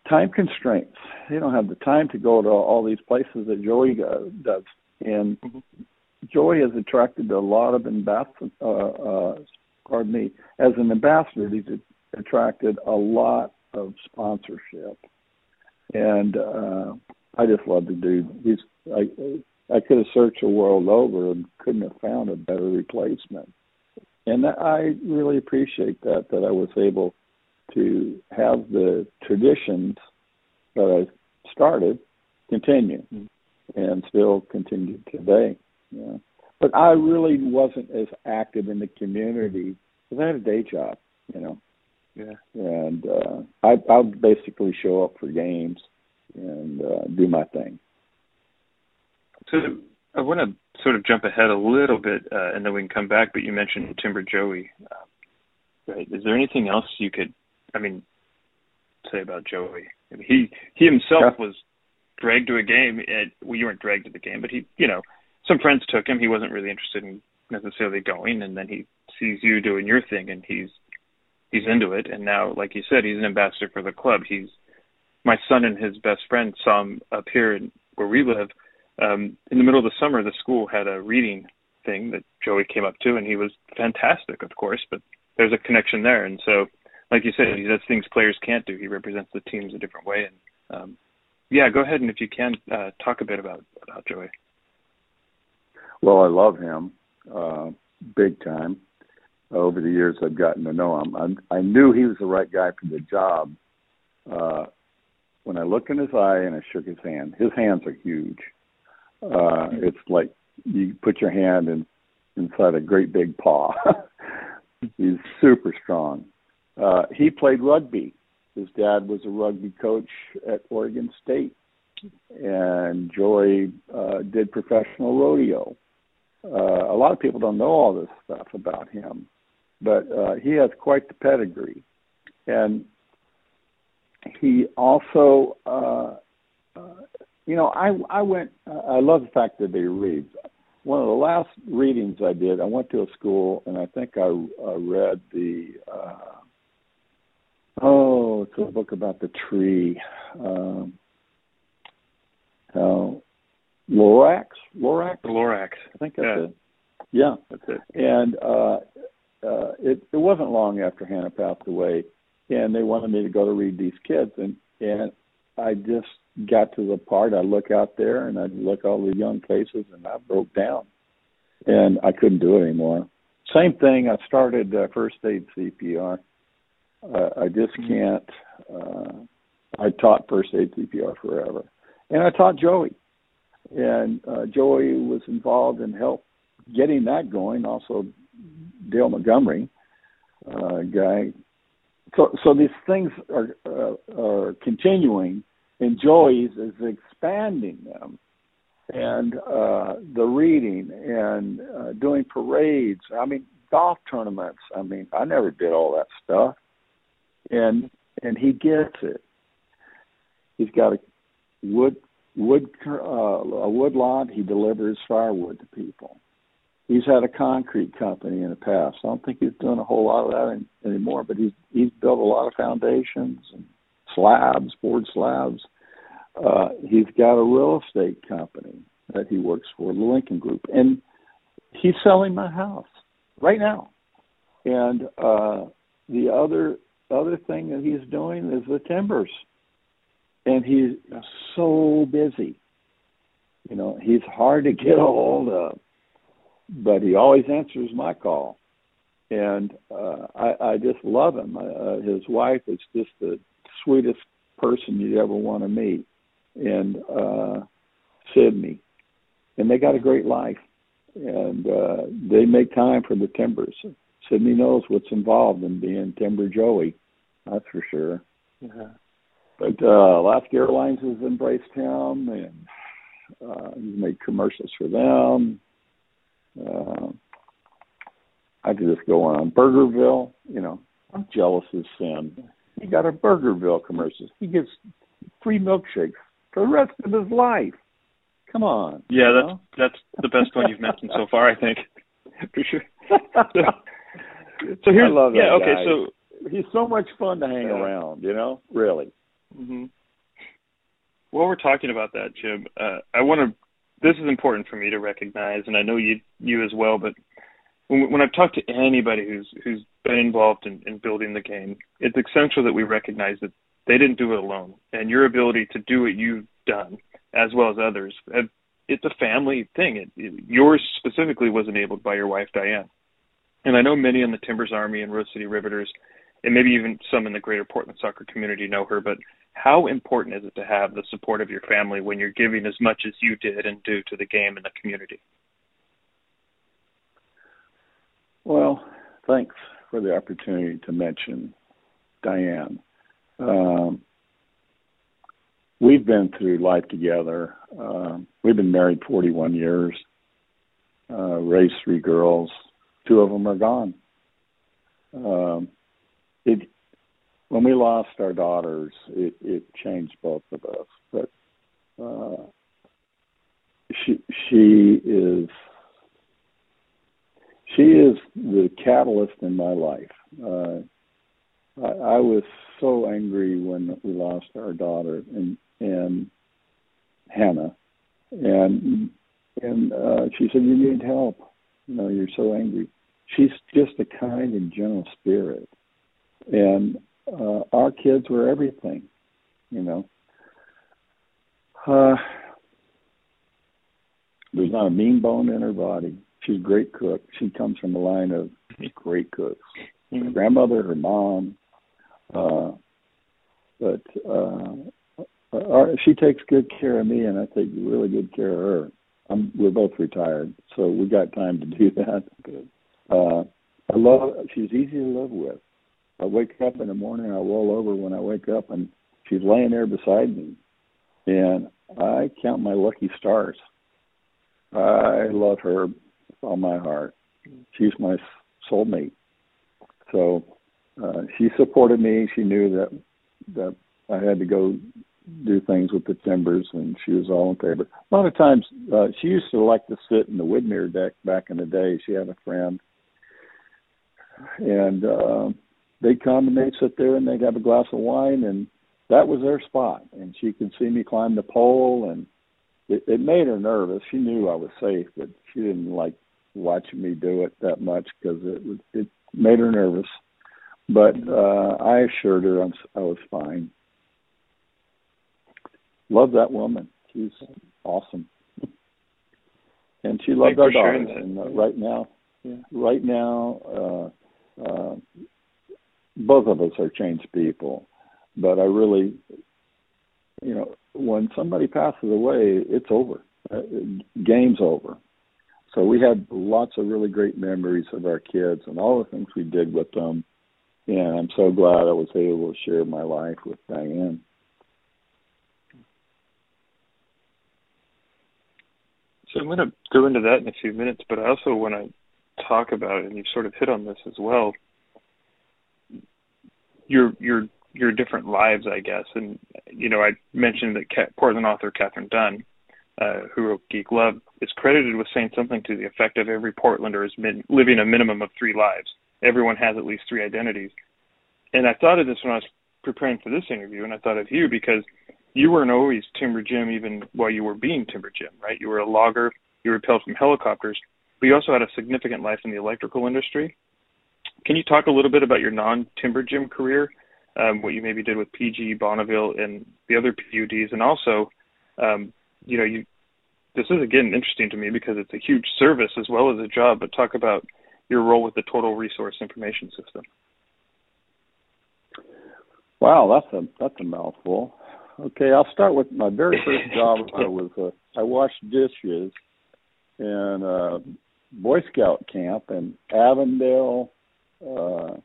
time constraints. They don't have the time to go to all these places that Joey does, and mm-hmm. Joey has attracted a lot of ambassadors. Uh, uh, pardon me, as an ambassador, he's attracted a lot of sponsorship and uh, I just love the dude. He's I I could have searched the world over and couldn't have found a better replacement. And I really appreciate that that I was able to have the traditions that I started continue mm-hmm. and still continue today. Yeah. But I really wasn't as active in the community because I had a day job, you know. Yeah. And uh, I I'll basically show up for games and uh, do my thing. So I want to sort of jump ahead a little bit, uh, and then we can come back. But you mentioned Timber Joey. Uh, right? Is there anything else you could, I mean, say about Joey? I mean, he he himself yeah. was dragged to a game. At, well, you weren't dragged to the game, but he, you know, some friends took him. He wasn't really interested in necessarily going, and then he sees you doing your thing, and he's he's into it. And now, like you said, he's an ambassador for the club. He's my son and his best friend saw him up here in, where we live. Um, in the middle of the summer, the school had a reading thing that Joey came up to, and he was fantastic, of course. But there's a connection there, and so, like you said, he does things players can't do. He represents the teams a different way, and um, yeah, go ahead and if you can uh, talk a bit about about Joey. Well, I love him, uh, big time. Over the years, I've gotten to know him. I'm, I knew he was the right guy for the job. Uh, when I looked in his eye and I shook his hand, his hands are huge. Uh, it's like you put your hand in inside a great big paw. He's super strong. Uh, he played rugby. His dad was a rugby coach at Oregon State, and Joey uh, did professional rodeo. Uh, a lot of people don't know all this stuff about him, but uh, he has quite the pedigree. And he also, uh, uh, you know, I I went. I love the fact that he reads. One of the last readings I did, I went to a school, and I think I, I read the. Uh, oh, it's a book about the tree. Um, uh, Lorax, Lorax, Lorax. I think that's yeah. it. Yeah, that's it. And uh, uh, it it wasn't long after Hannah passed away, and they wanted me to go to read these kids, and and I just got to the part. I look out there and I look all the young faces, and I broke down, and I couldn't do it anymore. Same thing. I started uh, first aid CPR. Uh, I just Mm-hmm. can't. Uh, I taught first aid CPR forever, and I taught Joey, and uh, Joey was involved in help getting that going. Also, Dale Montgomery, uh, guy. So, so these things are uh, are continuing, and Joey's is expanding them, and uh, the reading and uh, doing parades. I mean, golf tournaments. I mean, I never did all that stuff, and and he gets it. He's got a wood wood uh, a wood lot. He delivers firewood to people. He's had a concrete company in the past. I don't think he's doing a whole lot of that in, anymore, but he's he's built a lot of foundations and slabs, board slabs. Uh, he's got a real estate company that he works for, the Lincoln Group, and he's selling my house right now. And uh, the other other thing that he's doing is the timbers, and he's so busy. You know, he's hard to get a hold of, but he always answers my call, and uh, I, I just love him. Uh, his wife is just the sweetest person you'd ever want to meet, and uh, Sydney, and they got a great life, and uh, they make time for the timbers. Sydney knows what's involved in being Timber Joey, that's for sure. Yeah. But uh, Alaska Airlines has embraced him, and uh, he's made commercials for them. Uh, I could just go on. Burgerville, you know, I'm jealous as sin. He got a Burgerville commercial. He gets free milkshakes for the rest of his life. Come on. Yeah, that's know? that's the best one you've mentioned so far, I think, for sure. So, so here's I love that yeah, okay, guy. so he's so much fun to hang Yeah. around. You know, really. hmm While we're talking about that, Jim, uh, I want to. This is important for me to recognize, and I know you you as well. But when, when I've talked to anybody who's who's been involved in, in building the game, it's essential that we recognize that they didn't do it alone, and your ability to do what you've done, as well as others, it's a family thing. It, it, yours specifically was enabled by your wife Diane, and I know many in the Timbers Army and Rose City Riveters, and maybe even some in the greater Portland soccer community know her. But how important is it to have the support of your family when you're giving as much as you did and do to the game and the community? Well, thanks for the opportunity to mention Diane. Um, we've been through life together. Um, we've been married 41 years, uh, raised three girls. Two of them are gone. Um, it when we lost our daughters, it, it changed both of us. But uh, she she is she is the catalyst in my life. Uh, I, I was so angry when we lost our daughter and and Hannah, and and uh, she said, "You need help. You know, you're so angry. She's just a kind and gentle spirit, and uh, our kids were everything. You know, uh, there's not a mean bone in her body. She's a great cook. She comes from a line of great cooks. Mm-hmm. Her grandmother, her mom, uh, but uh, our, she takes good care of me, and I take really good care of her. I'm, we're both retired, so we got time to do that. Uh, I love. She's easy to live with. I wake up in the morning, I roll over when I wake up, and she's laying there beside me, and I count my lucky stars. I love her with all my heart. She's my soulmate. So uh, she supported me. She knew that that I had to go do things with the timbers, and she was all in favor. A lot of times, uh, she used to like to sit in the Widmer deck back in the day. She had a friend, and uh, they'd come and they'd sit there and they'd have a glass of wine, and that was their spot. And she could see me climb the pole, and it, it made her nervous. She knew I was safe, but she didn't like watching me do it that much because it it made her nervous. But uh, I assured her I'm, I was fine. Love that woman. She's awesome. and she loved our daughter. And uh, right now, yeah. right now, uh, uh, both of us are changed people. But I really, you know, when somebody passes away, it's over. Uh, game's over. So we had lots of really great memories of our kids and all the things we did with them and I'm so glad I was able to share my life with Diane. So I'm going to go into that in a few minutes, but I also want to talk about, and you've sort of hit on this as well, your your your different lives, I guess. And you know, I mentioned that Portland author Katherine Dunn, uh, who wrote Geek Love, is credited with saying something to the effect of every Portlander is min- living a minimum of three lives everyone has at least three identities. And I thought of this when I was preparing for this interview, and I thought of you because you weren't always Timber Jim even while you were being Timber Jim, right? You were a logger, you rappelled from helicopters, but you also had a significant life in the electrical industry. Can you talk a little bit about your non-Timber Jim career, um, what you maybe did with PG, Bonneville, and the other PUDs, and also, um, you know, you this is again interesting to me because it's a huge service as well as a job. But talk about your role with the Total Resource Information System. Wow, that's a that's a mouthful. Okay, I'll start with my very first job. I was uh, I washed dishes in a Boy Scout camp in Avondale, uh,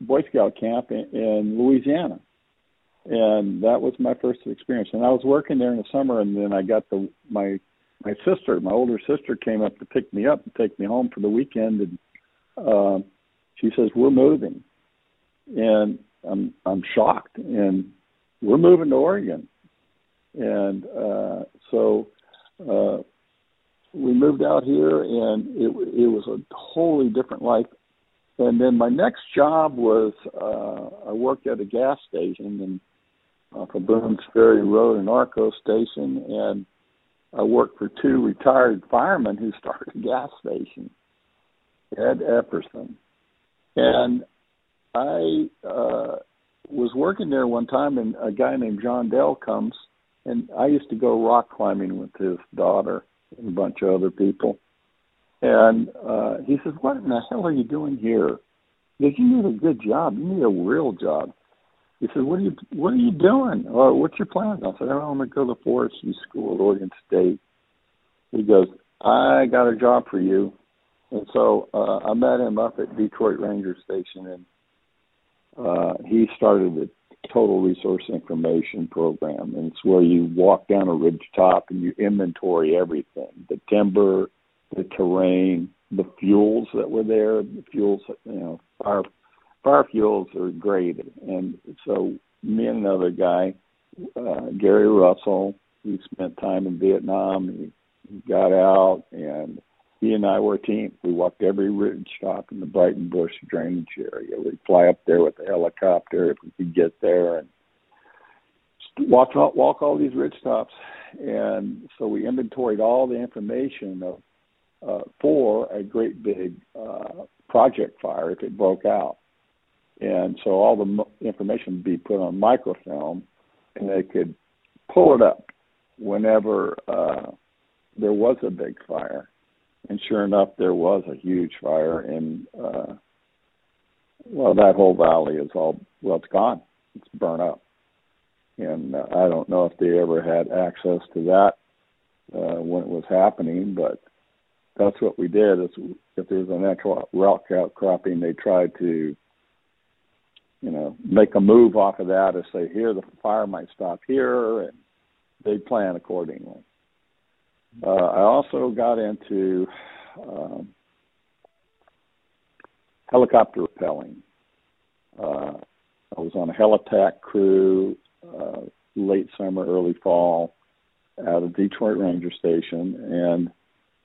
Boy Scout camp in, in Louisiana, and that was my first experience. And I was working there in the summer, and then I got the my my sister, my older sister, came up to pick me up and take me home for the weekend, and uh, she says we're moving, and I'm I'm shocked, and we're moving to Oregon, and uh, so uh, we moved out here, and it it was a totally different life. And then my next job was uh, I worked at a gas station and off of Boone's Ferry Road in Arco Station, and I worked for two retired firemen who started a gas station, Ed Epperson. And I uh, was working there one time, and a guy named John Dell comes, and I used to go rock climbing with his daughter and a bunch of other people. And uh, he says, "What in the hell are you doing here? Because you need a good job. You need a real job." He said, "What are you What are you doing? Or what's your plan?" I said, I'm gonna go to forestry school at Oregon State." He goes, "I got a job for you," and so uh, I met him up at Detroit Ranger Station, and uh, he started a total resource information program, and it's where you walk down a ridge top and you inventory everything: the timber, the terrain, the fuels that were there, the fuels, you know, fire fire fuels are graded. And so me and another guy, uh, Gary Russell, he spent time in Vietnam. He, he got out, and he and I were a team. We walked every ridge top in the Breitenbush drainage area. We'd fly up there with a helicopter if we could get there, and walk walk all these ridge tops. And so we inventoried all the information of uh, for a great big uh, project fire if it broke out. And so all the information would be put on microfilm, and they could pull it up whenever uh, there was a big fire. And sure enough, there was a huge fire, and uh, well, that whole valley is all well, it's gone, it's burnt up. And uh, I don't know if they ever had access to that uh, when it was happening, but that's what we did. Is if there was an actual rock outcropping, they tried to, you know, make a move off of that to say here the fire might stop here, and they plan accordingly. Uh, I also got into um, helicopter rappelling. Uh, I was on a helitack crew uh, late summer, early fall, out of Detroit Ranger Station, and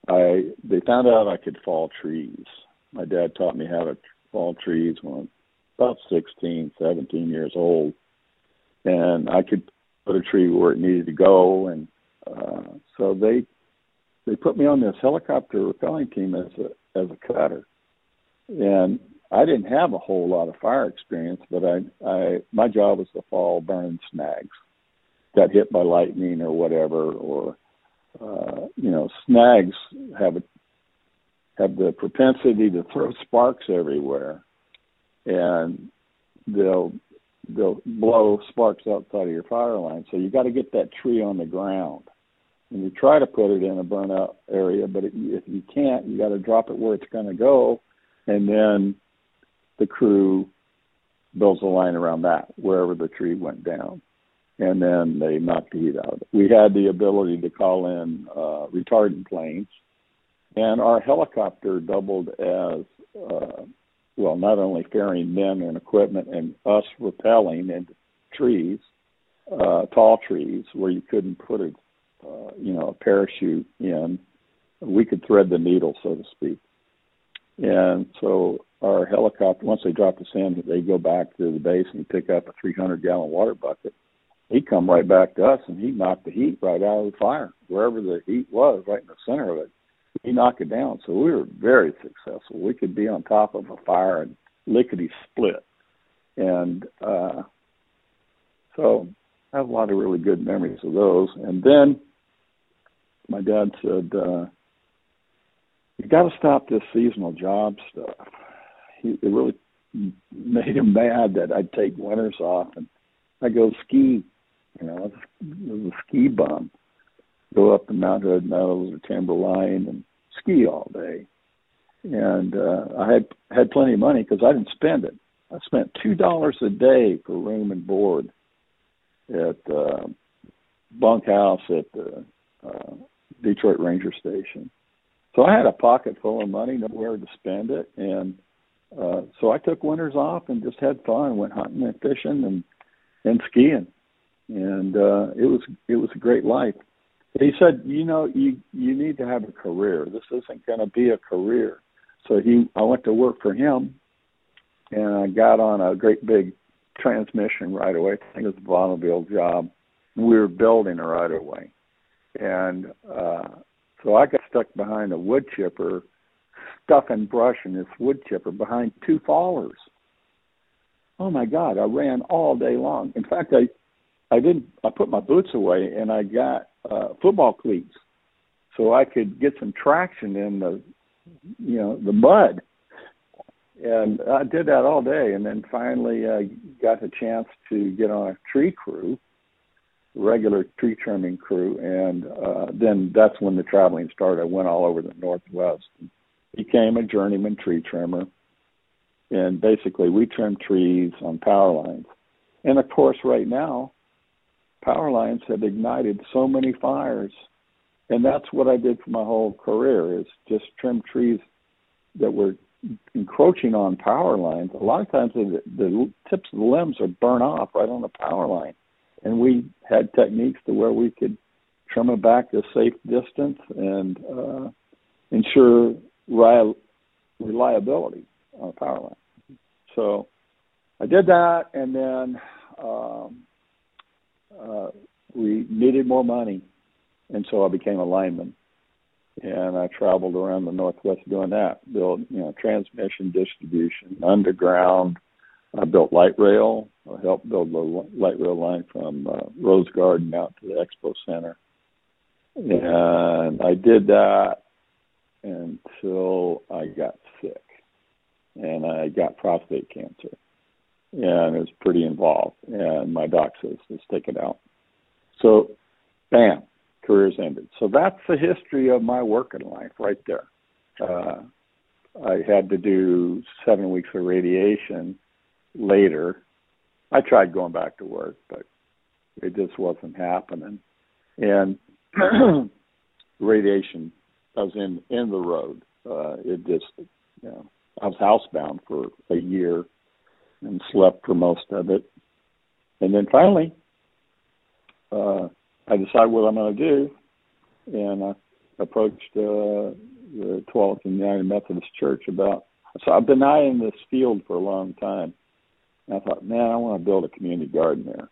I they found out I could fall trees. My dad taught me how to fall trees when I was about 16, 17 years old, and I could put a tree where it needed to go, and uh, so they they put me on this helicopter rappelling team as a as a cutter, and I didn't have a whole lot of fire experience, but I I my job was to fall burn snags, got hit by lightning or whatever, or uh, you know snags have a have the propensity to throw sparks everywhere, and they'll they'll blow sparks outside of your fire line. So you got to get that tree on the ground and you try to put it in a burnout area, but if you can't, you got to drop it where it's going to go, and then the crew builds a line around that wherever the tree went down, and then they knock the heat out. We had the ability to call in uh, retardant planes, and our helicopter doubled as uh, well, not only ferrying men and equipment and us rappelling into trees, uh, tall trees where you couldn't put it uh, you know, a parachute in, we could thread the needle, so to speak. And so our helicopter, once they drop us in, they go back to the base and pick up a 300 gallon water bucket. He'd come right back to us and he'd knock the heat right out of the fire, wherever the heat was, right in the center of it. He knocked it down. So we were very successful. We could be on top of a fire and lickety split. And uh, so I have a lot of really good memories of those. And then my dad said, uh, "You got to stop this seasonal job stuff." He it really made him mad that I'd take winters off and I go ski. You know, I was a ski bum. Go up the Mount Hood Meadows or Timberline and ski all day. And uh, I had had plenty of money because I didn't spend it. I spent two dollars a day for room and board at uh, bunkhouse at the uh, Detroit Ranger Station. So I had a pocket full of money, nowhere to spend it, and uh, so I took winters off and just had fun. Went hunting and fishing and and skiing, and uh, it was it was a great life. He said, you know, you you need to have a career. This isn't going to be a career. So he, I went to work for him, and I got on a great big transmission right away. I think it was a Bonneville job. We were building a right away and uh, so I got stuck behind a wood chipper, stuffing brush in this wood chipper behind two fallers. Oh my God! I ran all day long. In fact, I I didn't. I put my boots away and I got uh, football cleats so I could get some traction in the you know the mud. And I did that all day, and then finally I got a chance to get on a tree crew regular tree trimming crew, and uh, then that's when the traveling started. I went all over the Northwest, became a journeyman tree trimmer, and basically we trim trees on power lines. And of course, right now, power lines have ignited so many fires, and that's what I did for my whole career: is just trim trees that were encroaching on power lines. A lot of times, the, the tips of the limbs are burnt off right on the power line and we had techniques to where we could trim it back a safe distance and uh, ensure reliability on a power line. So I did that, and then um, uh, we needed more money, and so I became a lineman. and I traveled around the Northwest doing that. Built, you know, transmission, distribution, underground. I built light rail. I helped build the light rail line from uh, Rose Garden out to the Expo Center, and I did that until I got sick, and I got prostate cancer, and it was pretty involved. And my doc says, "Let's take it out." So, bam, careers ended. So that's the history of my working life right there. Uh, I had to do seven weeks of radiation later. I tried going back to work, but it just wasn't happening. And radiation, was in in the road. Uh, it just, you know, I was housebound for a year and slept for most of it. And then finally, uh, I decided what I'm going to do, and I approached uh, the 12th and United Methodist Church about. So I've been eyeing this field for a long time. And I thought, man, I want to build a community garden there.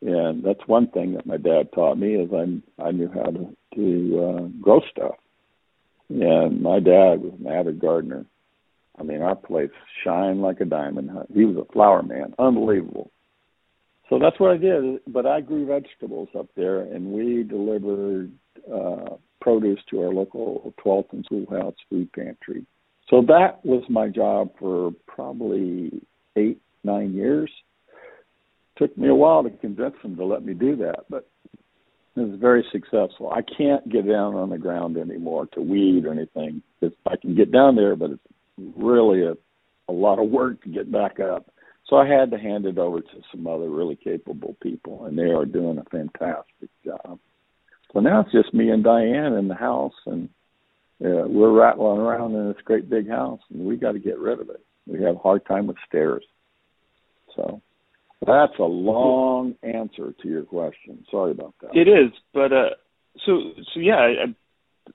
And that's one thing that my dad taught me is I I knew how to to uh, grow stuff. And my dad was an avid gardener. I mean, our place shined like a diamond. He was a flower man, unbelievable. So that's what I did. But I grew vegetables up there, and we delivered uh, produce to our local Tualatin Schoolhouse food pantry. So that was my job for probably eight, nine years. Took me a while to convince them to let me do that, but it was very successful. I can't get down on the ground anymore to weed or anything. It's, I can get down there, but it's really a, a lot of work to get back up. So I had to hand it over to some other really capable people, and they are doing a fantastic job. So now it's just me and Diane in the house, and uh, we're rattling around in this great big house, and we got to get rid of it. We have a hard time with stairs. So that's a long answer to your question. Sorry about that. It is, but uh, so so yeah,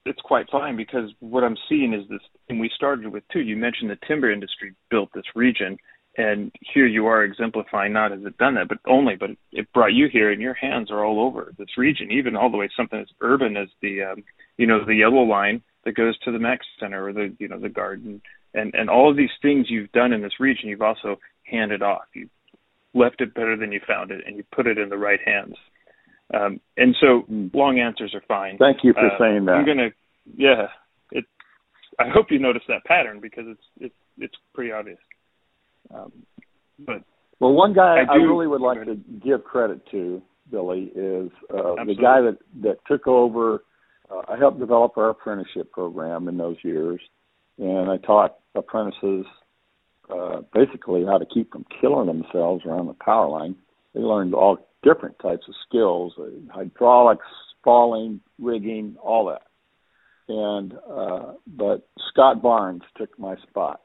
it's quite fine because what I'm seeing is this, and we started with too. You mentioned the timber industry built this region, and here you are exemplifying not has it done that, but only, but it brought you here, and your hands are all over this region, even all the way something as urban as the, um, you know, the yellow line that goes to the Mex Center or the, you know, the garden, and and all of these things you've done in this region, you've also handed off. You left it better than you found it, and you put it in the right hands. Um, and so, long answers are fine. Thank you for uh, saying that. I'm gonna, yeah. It. I hope you notice that pattern because it's it's it's pretty obvious. Um, but well, one guy I, I, really would like to give credit to, Billy, is uh, the guy that that took over. Uh, I helped develop our apprenticeship program in those years, and I taught apprentices uh, basically how to keep from killing themselves around the power line. They learned all different types of skills: uh, hydraulics, falling, rigging, all that. And uh, but Scott Barnes took my spot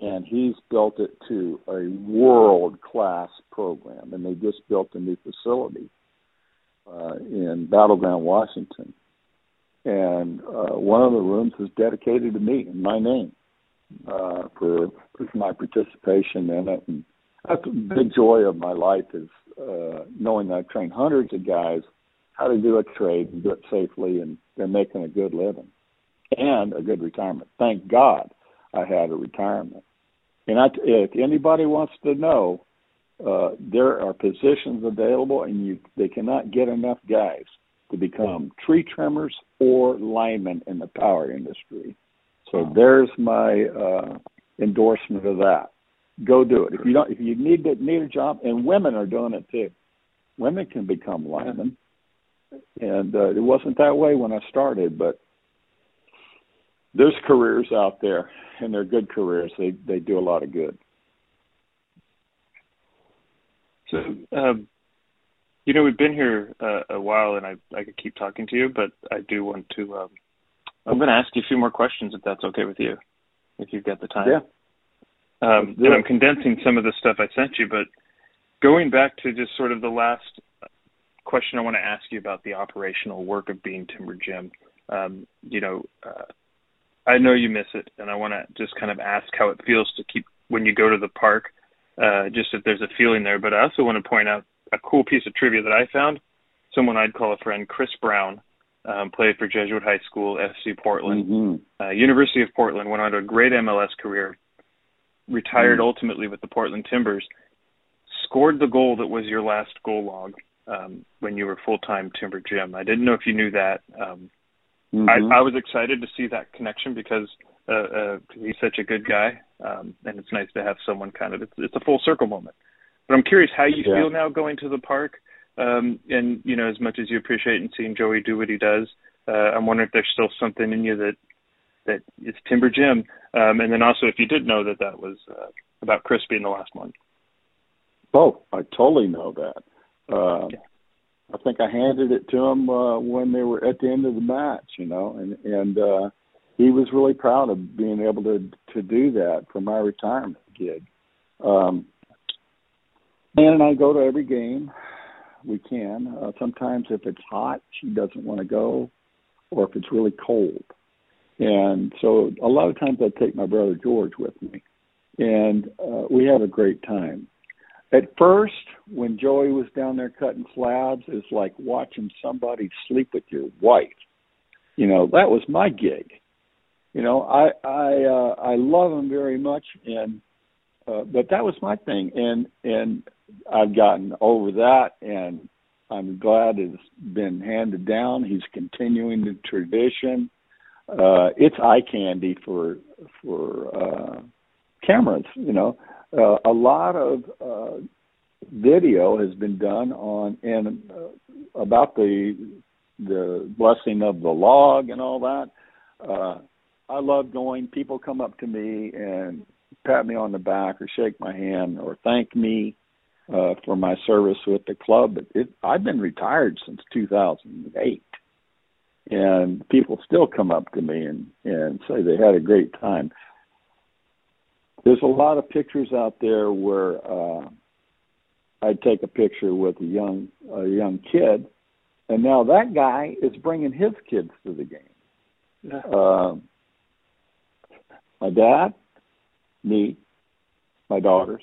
and he's built it to a world class program. And they just built a new facility uh, in Battle Ground, Washington. And uh, one of the rooms is dedicated to me in my name uh, for, for my participation in it. And that's a big joy of my life is uh, knowing that I've trained hundreds of guys how to do a trade and do it safely, and they're making a good living and a good retirement. Thank God I had a retirement. And I, if anybody wants to know, uh, there are positions available, and you they cannot get enough guys to become tree trimmers or linemen in the power industry. So there's my uh, endorsement of that. Go do it. If you don't, if you need to, need a job, and women are doing it too. Women can become linemen, and uh, it wasn't that way when I started, but there's careers out there, and they're good careers. They they do a lot of good. So, um, you know, we've been here uh, a while, and I I could keep talking to you, but I do want to. Um, I'm going to ask you a few more questions, if that's okay with you, if you've got the time. Yeah. Um, and I'm condensing some of the stuff I sent you, but going back to just sort of the last question I want to ask you about the operational work of being Timber Jim. Um, you know, uh, I know you miss it, and I want to just kind of ask how it feels to keep when you go to the park. Uh, just if there's a feeling there, but I also want to point out a cool piece of trivia that I found. Someone I'd call a friend, Chris Brown, um, played for Jesuit High School, FC Portland, Mm-hmm. uh, University of Portland, went on to a great MLS career, retired Mhm. ultimately with the Portland Timbers, scored the goal that was your last goal log um, when you were full time Timber Jim. I didn't know if you knew that. Um, Mhm. I, I was excited to see that connection because uh, uh, he's such a good guy, um, and it's nice to have someone kind of. It's, it's a full circle moment. But I'm curious how you Yeah. feel now going to the park, um, and you know, as much as you appreciate and seeing Joey do what he does, uh, I'm wondering if there's still something in you that that is Timber Jim, um, and then also if you did know that that was uh, about Chris being the last one. Oh, I totally know that. Uh, Yeah. I think I handed it to him uh, when they were at the end of the match, you know, and and uh, he was really proud of being able to to do that for my retirement gig. Um, Dan and I go to every game we can. Uh, sometimes if it's hot, she doesn't want to go, or if it's really cold. And so a lot of times I take my brother George with me, and uh, we have a great time. At first, when Joey was down there cutting slabs, it's like watching somebody sleep with your wife. You know, that was my gig. You know, I I uh, I love him very much, and uh, but that was my thing, and and I've gotten over that, and I'm glad it's been handed down. He's continuing the tradition. Uh, it's eye candy for for uh, cameras. You know, uh, a lot of uh, video has been done on and uh, about the the blessing of the log and all that. Uh, I love going. People come up to me and pat me on the back or shake my hand or thank me uh, for my service with the club. But it, I've been retired since 2008, and people still come up to me and and say they had a great time. There's a lot of pictures out there where uh, I'd take a picture with a young a young kid, and now that guy is bringing his kids to the game. Yeah. Uh, my dad, me, my daughters,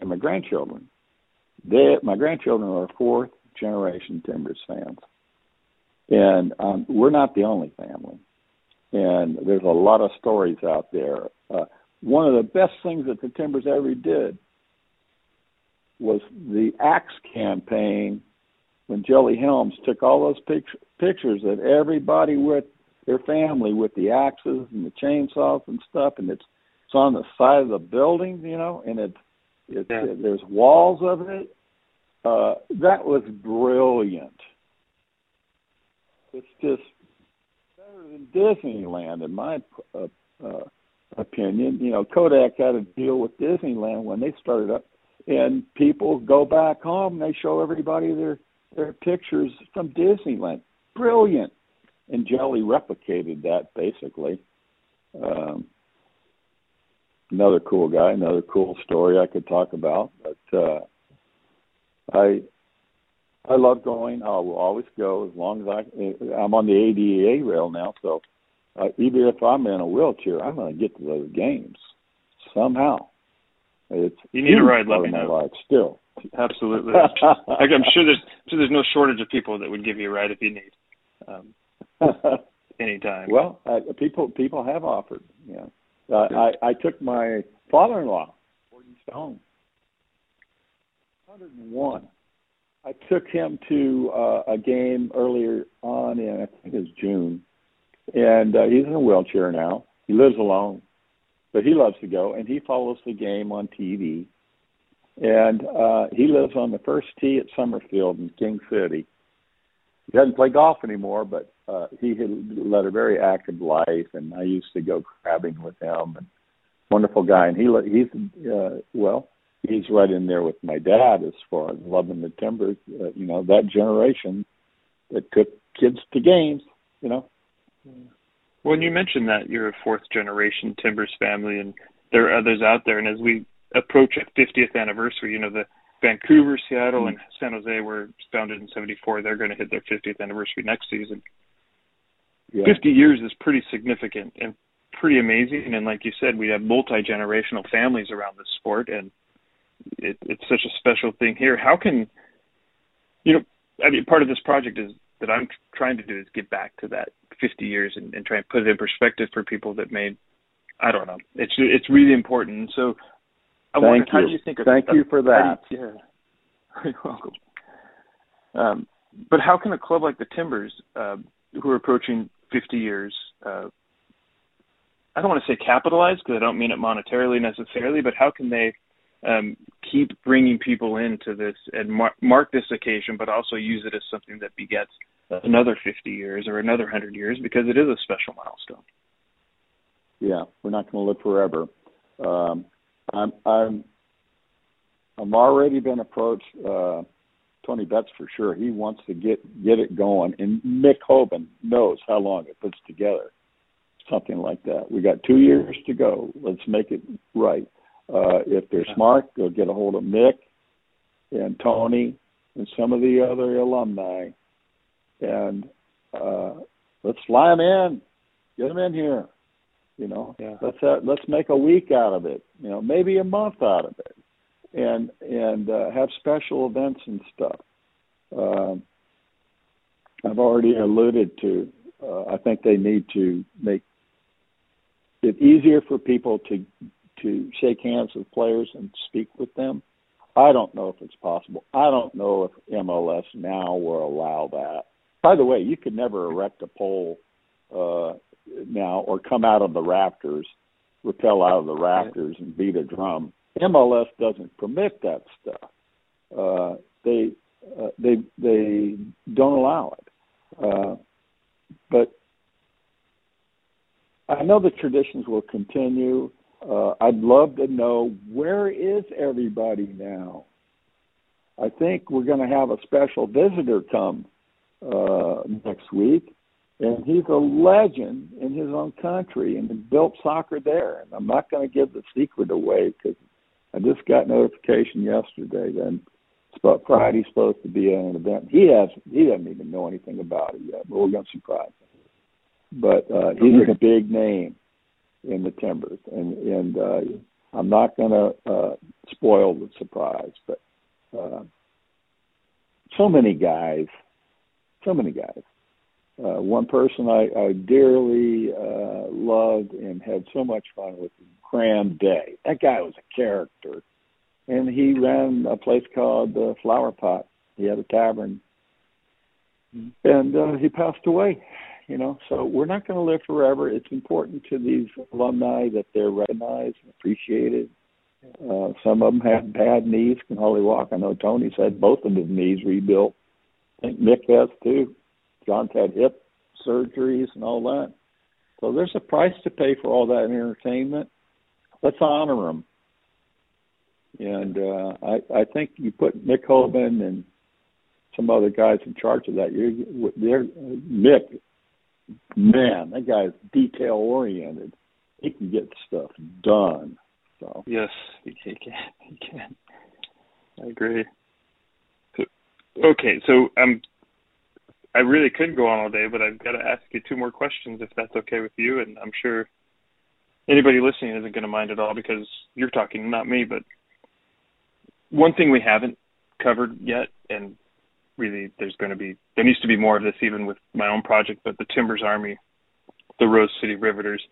and my grandchildren. They, my grandchildren are fourth generation Timbers fans, and um, we're not the only family. And there's a lot of stories out there. Uh, one of the best things that the Timbers ever did was the Axe campaign when Jelly Helms took all those pic- pictures of everybody with their family with the axes and the chainsaws and stuff, and it's it's on the side of the building, you know, and it's it, Yeah. it there's walls of it. Uh, that was brilliant. It's just better than Disneyland, in my uh, uh, opinion. You know, Kodak had a deal with Disneyland when they started up, and people go back home and they show everybody their their pictures from Disneyland. Brilliant. And Jelly replicated that basically. Um, another cool guy, another cool story I could talk about. But uh, I I love going. I will always go as long as I. I'm on the ADA rail now, so uh, even if I'm in a wheelchair, I'm going to get to those games somehow. It's You need a ride, let me know. life still. Absolutely. Like, I'm sure there's sure there's no shortage of people that would give you a ride if you need. Um, anytime. well, uh, people people have offered. Yeah, uh, I I took my father-in-law, Gordon Stone, 101. I took him to uh, a game earlier on in I think it was June, and uh, he's in a wheelchair now. He lives alone, but he loves to go, and he follows the game on TV. And uh, he lives on the first tee at Summerfield in King City. He doesn't play golf anymore, but uh, he had led a very active life, and I used to go crabbing with him. And wonderful guy, and he he's uh, well, he's right in there with my dad as far as loving the Timbers. Uh, you know that generation that took kids to games. You know. When you mentioned that you're a fourth generation Timbers family, and there are others out there, and as we approach a 50th anniversary, you know the Vancouver, Seattle, and San Jose were founded in '74. They're going to hit their 50th anniversary next season. Yeah. 50 years is pretty significant and pretty amazing. And like you said, we have multi generational families around this sport, and it, it's such a special thing here. How can you know? I mean, part of this project is that I'm trying to do is get back to that 50 years and, and try and put it in perspective for people that may, I don't know. It's it's really important. So, I Thank wonder, you. how do you think? Of, Thank of, you for that. You, yeah, you're welcome. Um, but how can a club like the Timbers, uh, who are approaching 50 years, uh, I don't want to say capitalize because I don't mean it monetarily necessarily, but how can they um, keep bringing people into this and mar- mark this occasion, but also use it as something that begets another 50 years or another 100 years because it is a special milestone. Yeah, we're not going to live forever. Um, I'm I'm I'm already been approached. Uh, Tony Betts for sure. He wants to get get it going, and Mick Hoban knows how long it puts together. Something like that. We got two years to go. Let's make it right. Uh, if they're smart, they'll get a hold of Mick and Tony and some of the other alumni, and uh, let's fly them in. Get them in here. You know, yeah. let's uh, let's make a week out of it. You know, maybe a month out of it, and and uh, have special events and stuff. Um, I've already alluded to. Uh, I think they need to make it easier for people to to shake hands with players and speak with them. I don't know if it's possible. I don't know if MLS now will allow that. By the way, you could never erect a pole uh, now or come out of the rafters, rappel out of the rafters and beat a drum. MLS doesn't permit that stuff. Uh, they uh, they they don't allow it. Uh, but I know the traditions will continue. Uh, I'd love to know where is everybody now. I think we're going to have a special visitor come uh, next week, and he's a legend in his own country and built soccer there. And I'm not going to give the secret away because I just got notification yesterday that but Friday's supposed to be at an event. He has he doesn't even know anything about it yet, but we're going to surprise him. But uh, he's a big name in the Timbers, and and uh, I'm not going to uh, spoil the surprise. But uh, so many guys, so many guys. Uh, one person I, I dearly uh, loved and had so much fun with, Graham Day. That guy was a character and he ran a place called the uh, Flower Pot. He had a tavern, mm-hmm. and uh, he passed away. You know, so we're not going to live forever. It's important to these alumni that they're recognized and appreciated. Uh, some of them have bad knees, can hardly walk. I know Tony's had both of his knees rebuilt. I think Mick has too. John's had hip surgeries and all that. So there's a price to pay for all that entertainment. Let's honor them and uh, I, I think you put Mick Hoban and some other guys in charge of that. You're, they're Mick, man, that guy's detail oriented. He can get stuff done. So yes, he can. He can. I agree. So, okay, so um, I really could go on all day, but I've got to ask you two more questions if that's okay with you, and I'm sure anybody listening isn't going to mind at all because you're talking, not me, but one thing we haven't covered yet, and really there's going to be there needs to be more of this even with my own project, but the Timbers Army, the Rose City Riveters.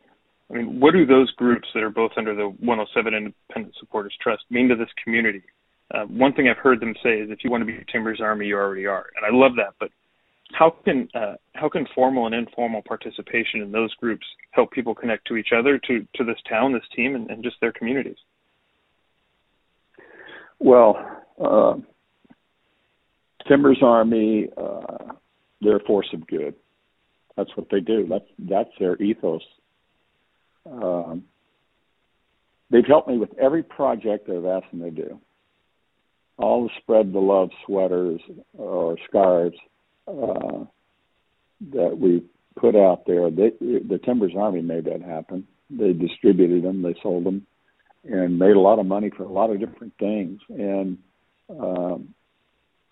I mean, what do those groups that are both under the 107 Independent Supporters Trust mean to this community? Uh, one thing I've heard them say is, if you want to be Timbers Army, you already are, and I love that. But how can uh, how can formal and informal participation in those groups help people connect to each other, to to this town, this team, and, and just their communities? Well, uh, Timbers Army, uh, they're a force of good. That's what they do. That's that's their ethos. Um, they've helped me with every project I've asked them to do. All the spread the love sweaters or scarves uh, that we put out there. They, the Timbers Army made that happen. They distributed them. They sold them and made a lot of money for a lot of different things. And um,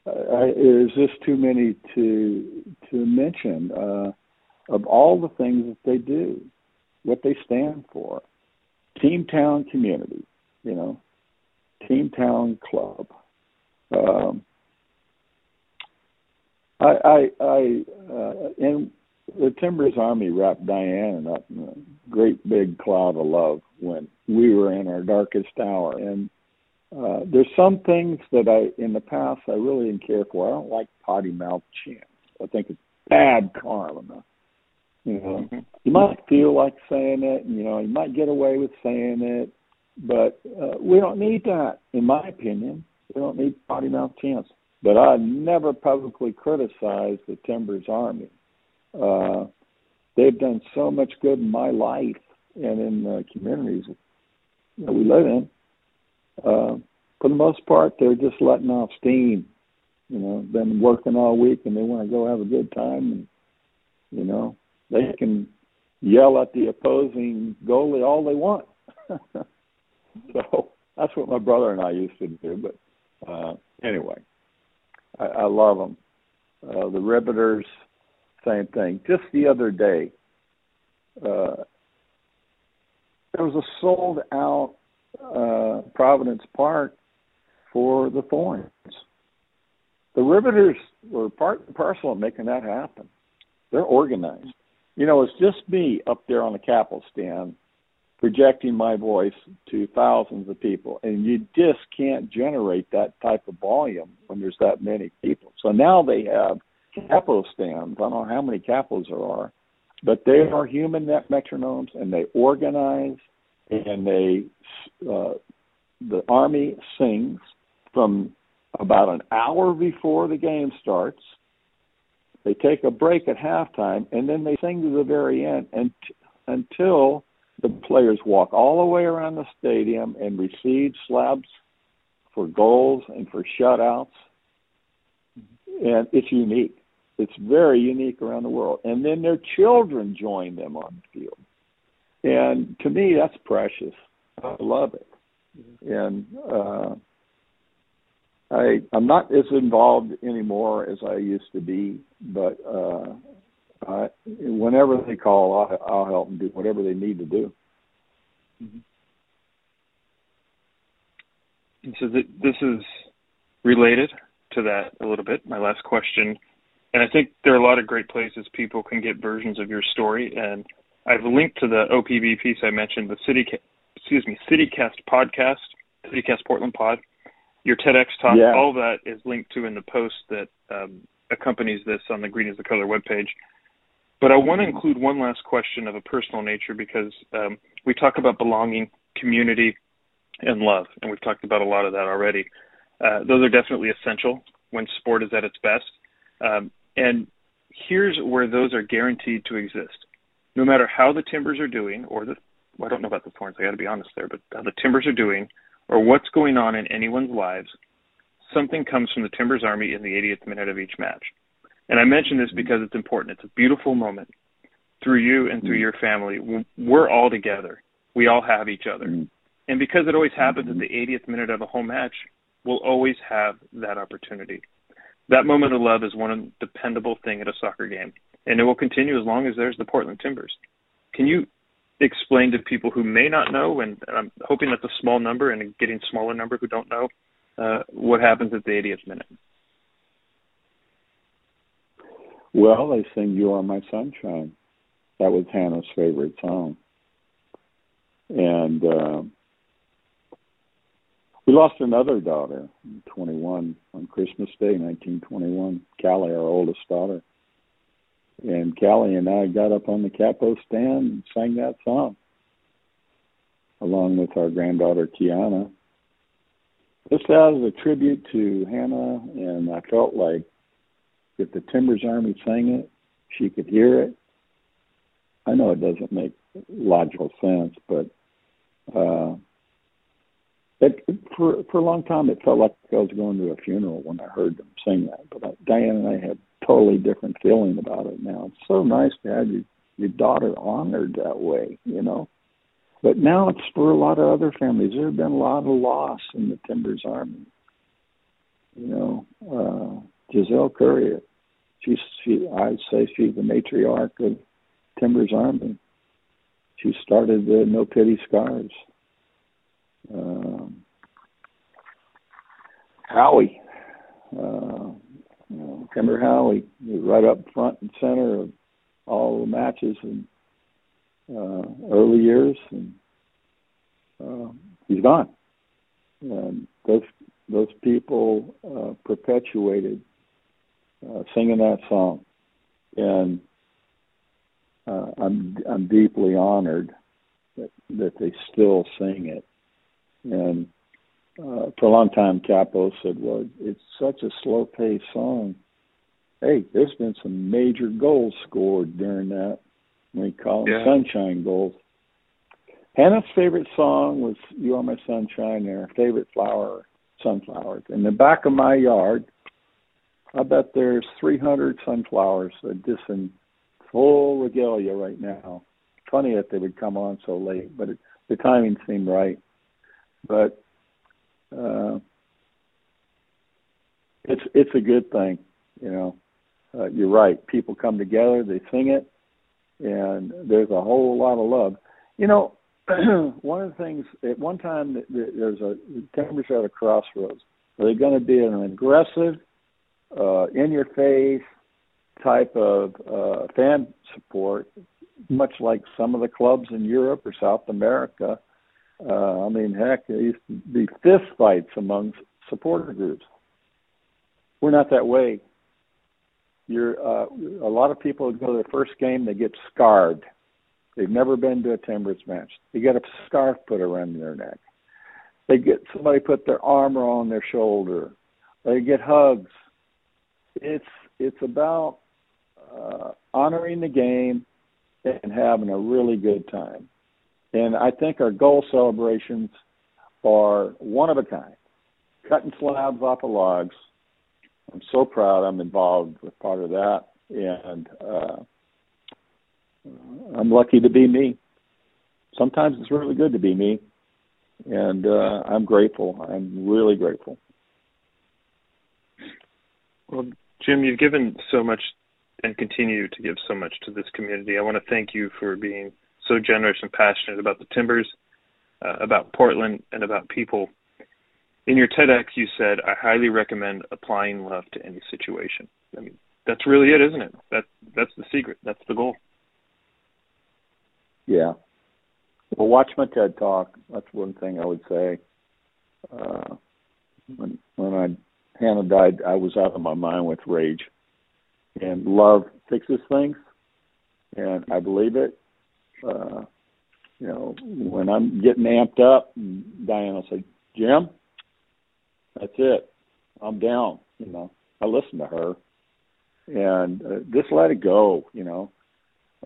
I, is this too many to to mention? Uh, of all the things that they do, what they stand for, Team Town Community, you know, Team Town Club. Um, I, I, I, uh, in the Timbers Army wrapped Diane up in a great big cloud of love when we were in our darkest hour. And uh, there's some things that I, in the past, I really didn't care for. I don't like potty mouth chants. I think it's bad karma. You know, mm-hmm. you might feel like saying it, and you know, you might get away with saying it, but uh, we don't need that, in my opinion. We don't need potty mouth chants. But I never publicly criticized the Timbers Army. Uh, they've done so much good in my life and in the communities that we live in. Uh, for the most part, they're just letting off steam. You know, been working all week and they want to go have a good time, and you know, they can yell at the opposing goalie all they want. so that's what my brother and I used to do. But uh, anyway, I, I love them. Uh, the Riveters, same thing. Just the other day, uh, there was a sold out uh, Providence Park for the Thorns. The Riveters were part and parcel of making that happen. They're organized. You know, it's just me up there on the Capitol stand projecting my voice to thousands of people. And you just can't generate that type of volume when there's that many people. So now they have Capitol stands. I don't know how many Capitols there are, but they are human net metronomes and they organize and they, uh, the Army sings from about an hour before the game starts. They take a break at halftime and then they sing to the very end and, until the players walk all the way around the stadium and receive slabs for goals and for shutouts. And it's unique. It's very unique around the world. And then their children join them on the field. And to me, that's precious. I love it. And uh, I I'm not as involved anymore as I used to be, but uh, uh, whenever they call, I'll, I'll help them do whatever they need to do. Mm-hmm. And so th- this is related to that a little bit. My last question, and I think there are a lot of great places people can get versions of your story, and I've linked to the OPB piece I mentioned, the City, excuse me, CityCast podcast, CityCast Portland Pod. Your TEDx talk, yeah. all that is linked to in the post that um, accompanies this on the Green is the Color webpage. But I want to include one last question of a personal nature because um, we talk about belonging, community, and love, and we've talked about a lot of that already. Uh, those are definitely essential when sport is at its best. Um, and here's where those are guaranteed to exist. No matter how the Timbers are doing, or the well, I don't know about the Thorns, I got to be honest there, but how the Timbers are doing, or what's going on in anyone's lives, something comes from the Timbers Army in the 80th minute of each match. And I mention this because it's important. It's a beautiful moment through you and through your family. We're all together. We all have each other. Mm-hmm. And because it always happens at mm-hmm. the 80th minute of a home match, we'll always have that opportunity. That moment of love is one dependable thing at a soccer game, and it will continue as long as there's the Portland Timbers. Can you explain to people who may not know, and I'm hoping that's a small number and a getting smaller number who don't know, uh, what happens at the 80th minute? Well, they sing "You Are My Sunshine." That was Hannah's favorite song, and uh, we lost another daughter, 21, on Christmas Day, 1921. Callie, our oldest daughter, and Callie and I got up on the capo stand and sang that song, along with our granddaughter Kiana. Just as a tribute to Hannah, and I felt like if the Timbers Army sang it, she could hear it. I know it doesn't make logical sense, but uh, it, for for a long time it felt like I was going to a funeral when I heard them sing that. But I, Diane and I had totally different feeling about it now. It's so nice to have your your daughter honored that way, you know. But now it's for a lot of other families. There have been a lot of loss in the Timbers Army. You know, uh, Giselle Courier. She's she I'd say she's the matriarch of Timbers Army. She started the No Pity Scars. Um, Howie, uh, you know, Timber Howie, right up front and center of all the matches in uh, early years, and uh, he's gone. And those those people uh, perpetuated uh, singing that song, and uh, I'm I'm deeply honored that that they still sing it. And uh, for a long time, Capo said, "Well, it's such a slow-paced song." Hey, there's been some major goals scored during that. We call them yeah. sunshine goals. Hannah's favorite song was "You Are My Sunshine." And her favorite flower, sunflowers. In the back of my yard, I bet there's 300 sunflowers that are just in full regalia right now. Funny that they would come on so late, but it, the timing seemed right. But uh, it's it's a good thing, you know. Uh, you're right. People come together, they sing it, and there's a whole lot of love. You know, one of the things at one time there's a Timbers at a crossroads. Are they going to be an aggressive, uh, in your face type of uh, fan support, much like some of the clubs in Europe or South America? Uh, I mean, heck, there used to be fist fights among supporter groups. We're not that way. You're uh, a lot of people go to their first game, they get scarred They've never been to a Timbers match. They get a scarf put around their neck. They get somebody put their arm on their shoulder. They get hugs. It's it's about uh, honoring the game and having a really good time. And I think our goal celebrations are one of a kind. Cutting slabs off of logs. I'm so proud I'm involved with part of that. And uh, I'm lucky to be me. Sometimes it's really good to be me, and uh, I'm grateful. I'm really grateful. Well, Jim, you've given so much and continue to give so much to this community. I want to thank you for being so generous and passionate about the Timbers, uh, about Portland, and about people. In your TEDx, you said, "I highly recommend applying love to any situation." I mean, that's really it, isn't it? That that's the secret. That's the goal. Yeah. Well, watch my TED talk. That's one thing I would say. Uh, when when I Hannah died, I was out of my mind with rage. And love fixes things, and I believe it. Uh, you know, when I'm getting amped up, Diana will say, "Jim, that's it. I'm down." You know, I listen to her, and uh, just let it go. You know,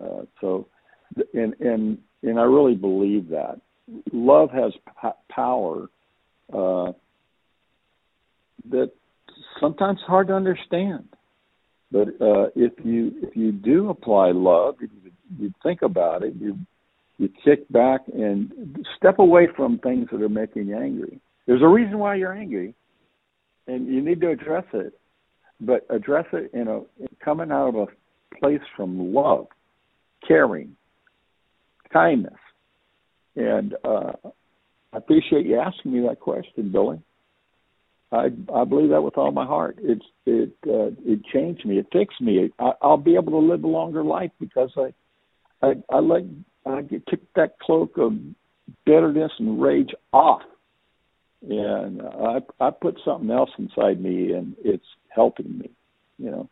uh, so and and and I really believe that love has p- power uh, that sometimes hard to understand. But uh, if you if you do apply love, if you, you think about it, you you kick back and step away from things that are making you angry. There's a reason why you're angry, and you need to address it. But address it in a coming out of a place from love, caring, kindness. And uh, I appreciate you asking me that question, Billy. I I believe that with all my heart. It's it uh, it changed me. It fixed me. I, I'll be able to live a longer life because I I I like I get took that cloak of bitterness and rage off, and I I put something else inside me, and it's helping me. You know,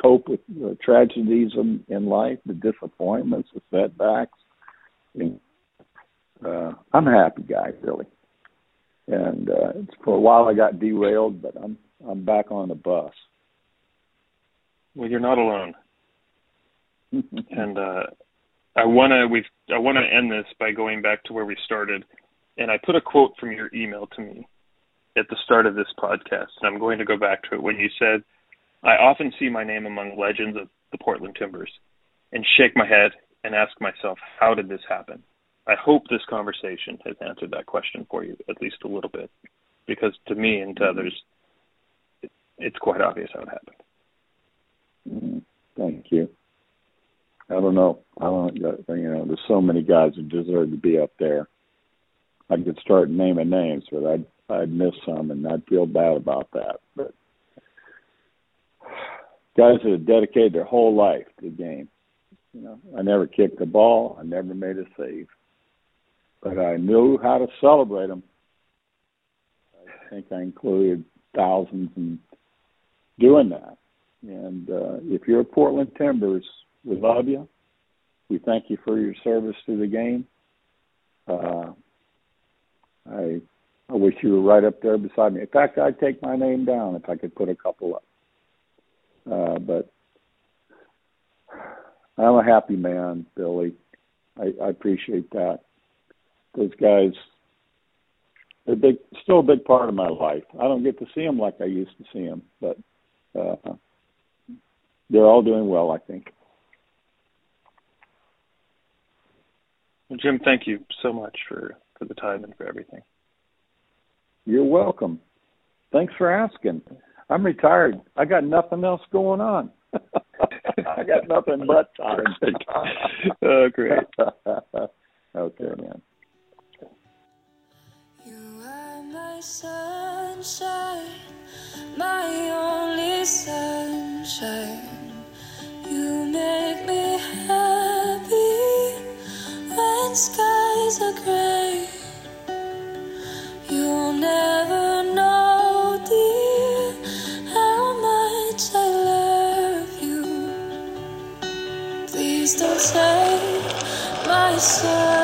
cope with the tragedies in, in life, the disappointments, the setbacks, uh, I'm a happy guy, really. And uh, for a while I got derailed, but I'm I'm back on the bus. Well, you're not alone. and uh, I wanna we I wanna end this by going back to where we started, and I put a quote from your email to me at the start of this podcast, and I'm going to go back to it when you said, "I often see my name among legends of the Portland Timbers, and shake my head and ask myself, how did this happen? I hope this conversation has answered that question for you at least a little bit, because to me and to others, it, it's quite obvious how it happened. Mm-hmm. Thank you. I don't know. I don't. You know, there's so many guys who deserve to be up there. I could start naming names, but I'd I'd miss some, and I'd feel bad about that. But guys that have dedicated their whole life to the game. You know, I never kicked a ball. I never made a save, but I knew how to celebrate them. I think I included thousands in doing that. And uh, if you're a Portland Timbers, we love you. We thank you for your service to the game. Uh, I I wish you were right up there beside me. In fact, I'd take my name down if I could put a couple up. Uh, but I'm a happy man, Billy. I, I appreciate that. Those guys, they're big, still a big part of my life. I don't get to see them like I used to see them, but uh, they're all doing well, I think. Well, Jim, thank you so much for, for the time and for everything. You're welcome. Thanks for asking. I'm retired. I got nothing else going on. I got nothing but time. oh, great. okay, man. You are my sunshine, my only sunshine. You make me happy night skies are gray. You'll never know, dear, how much I love you. Please don't take my soul.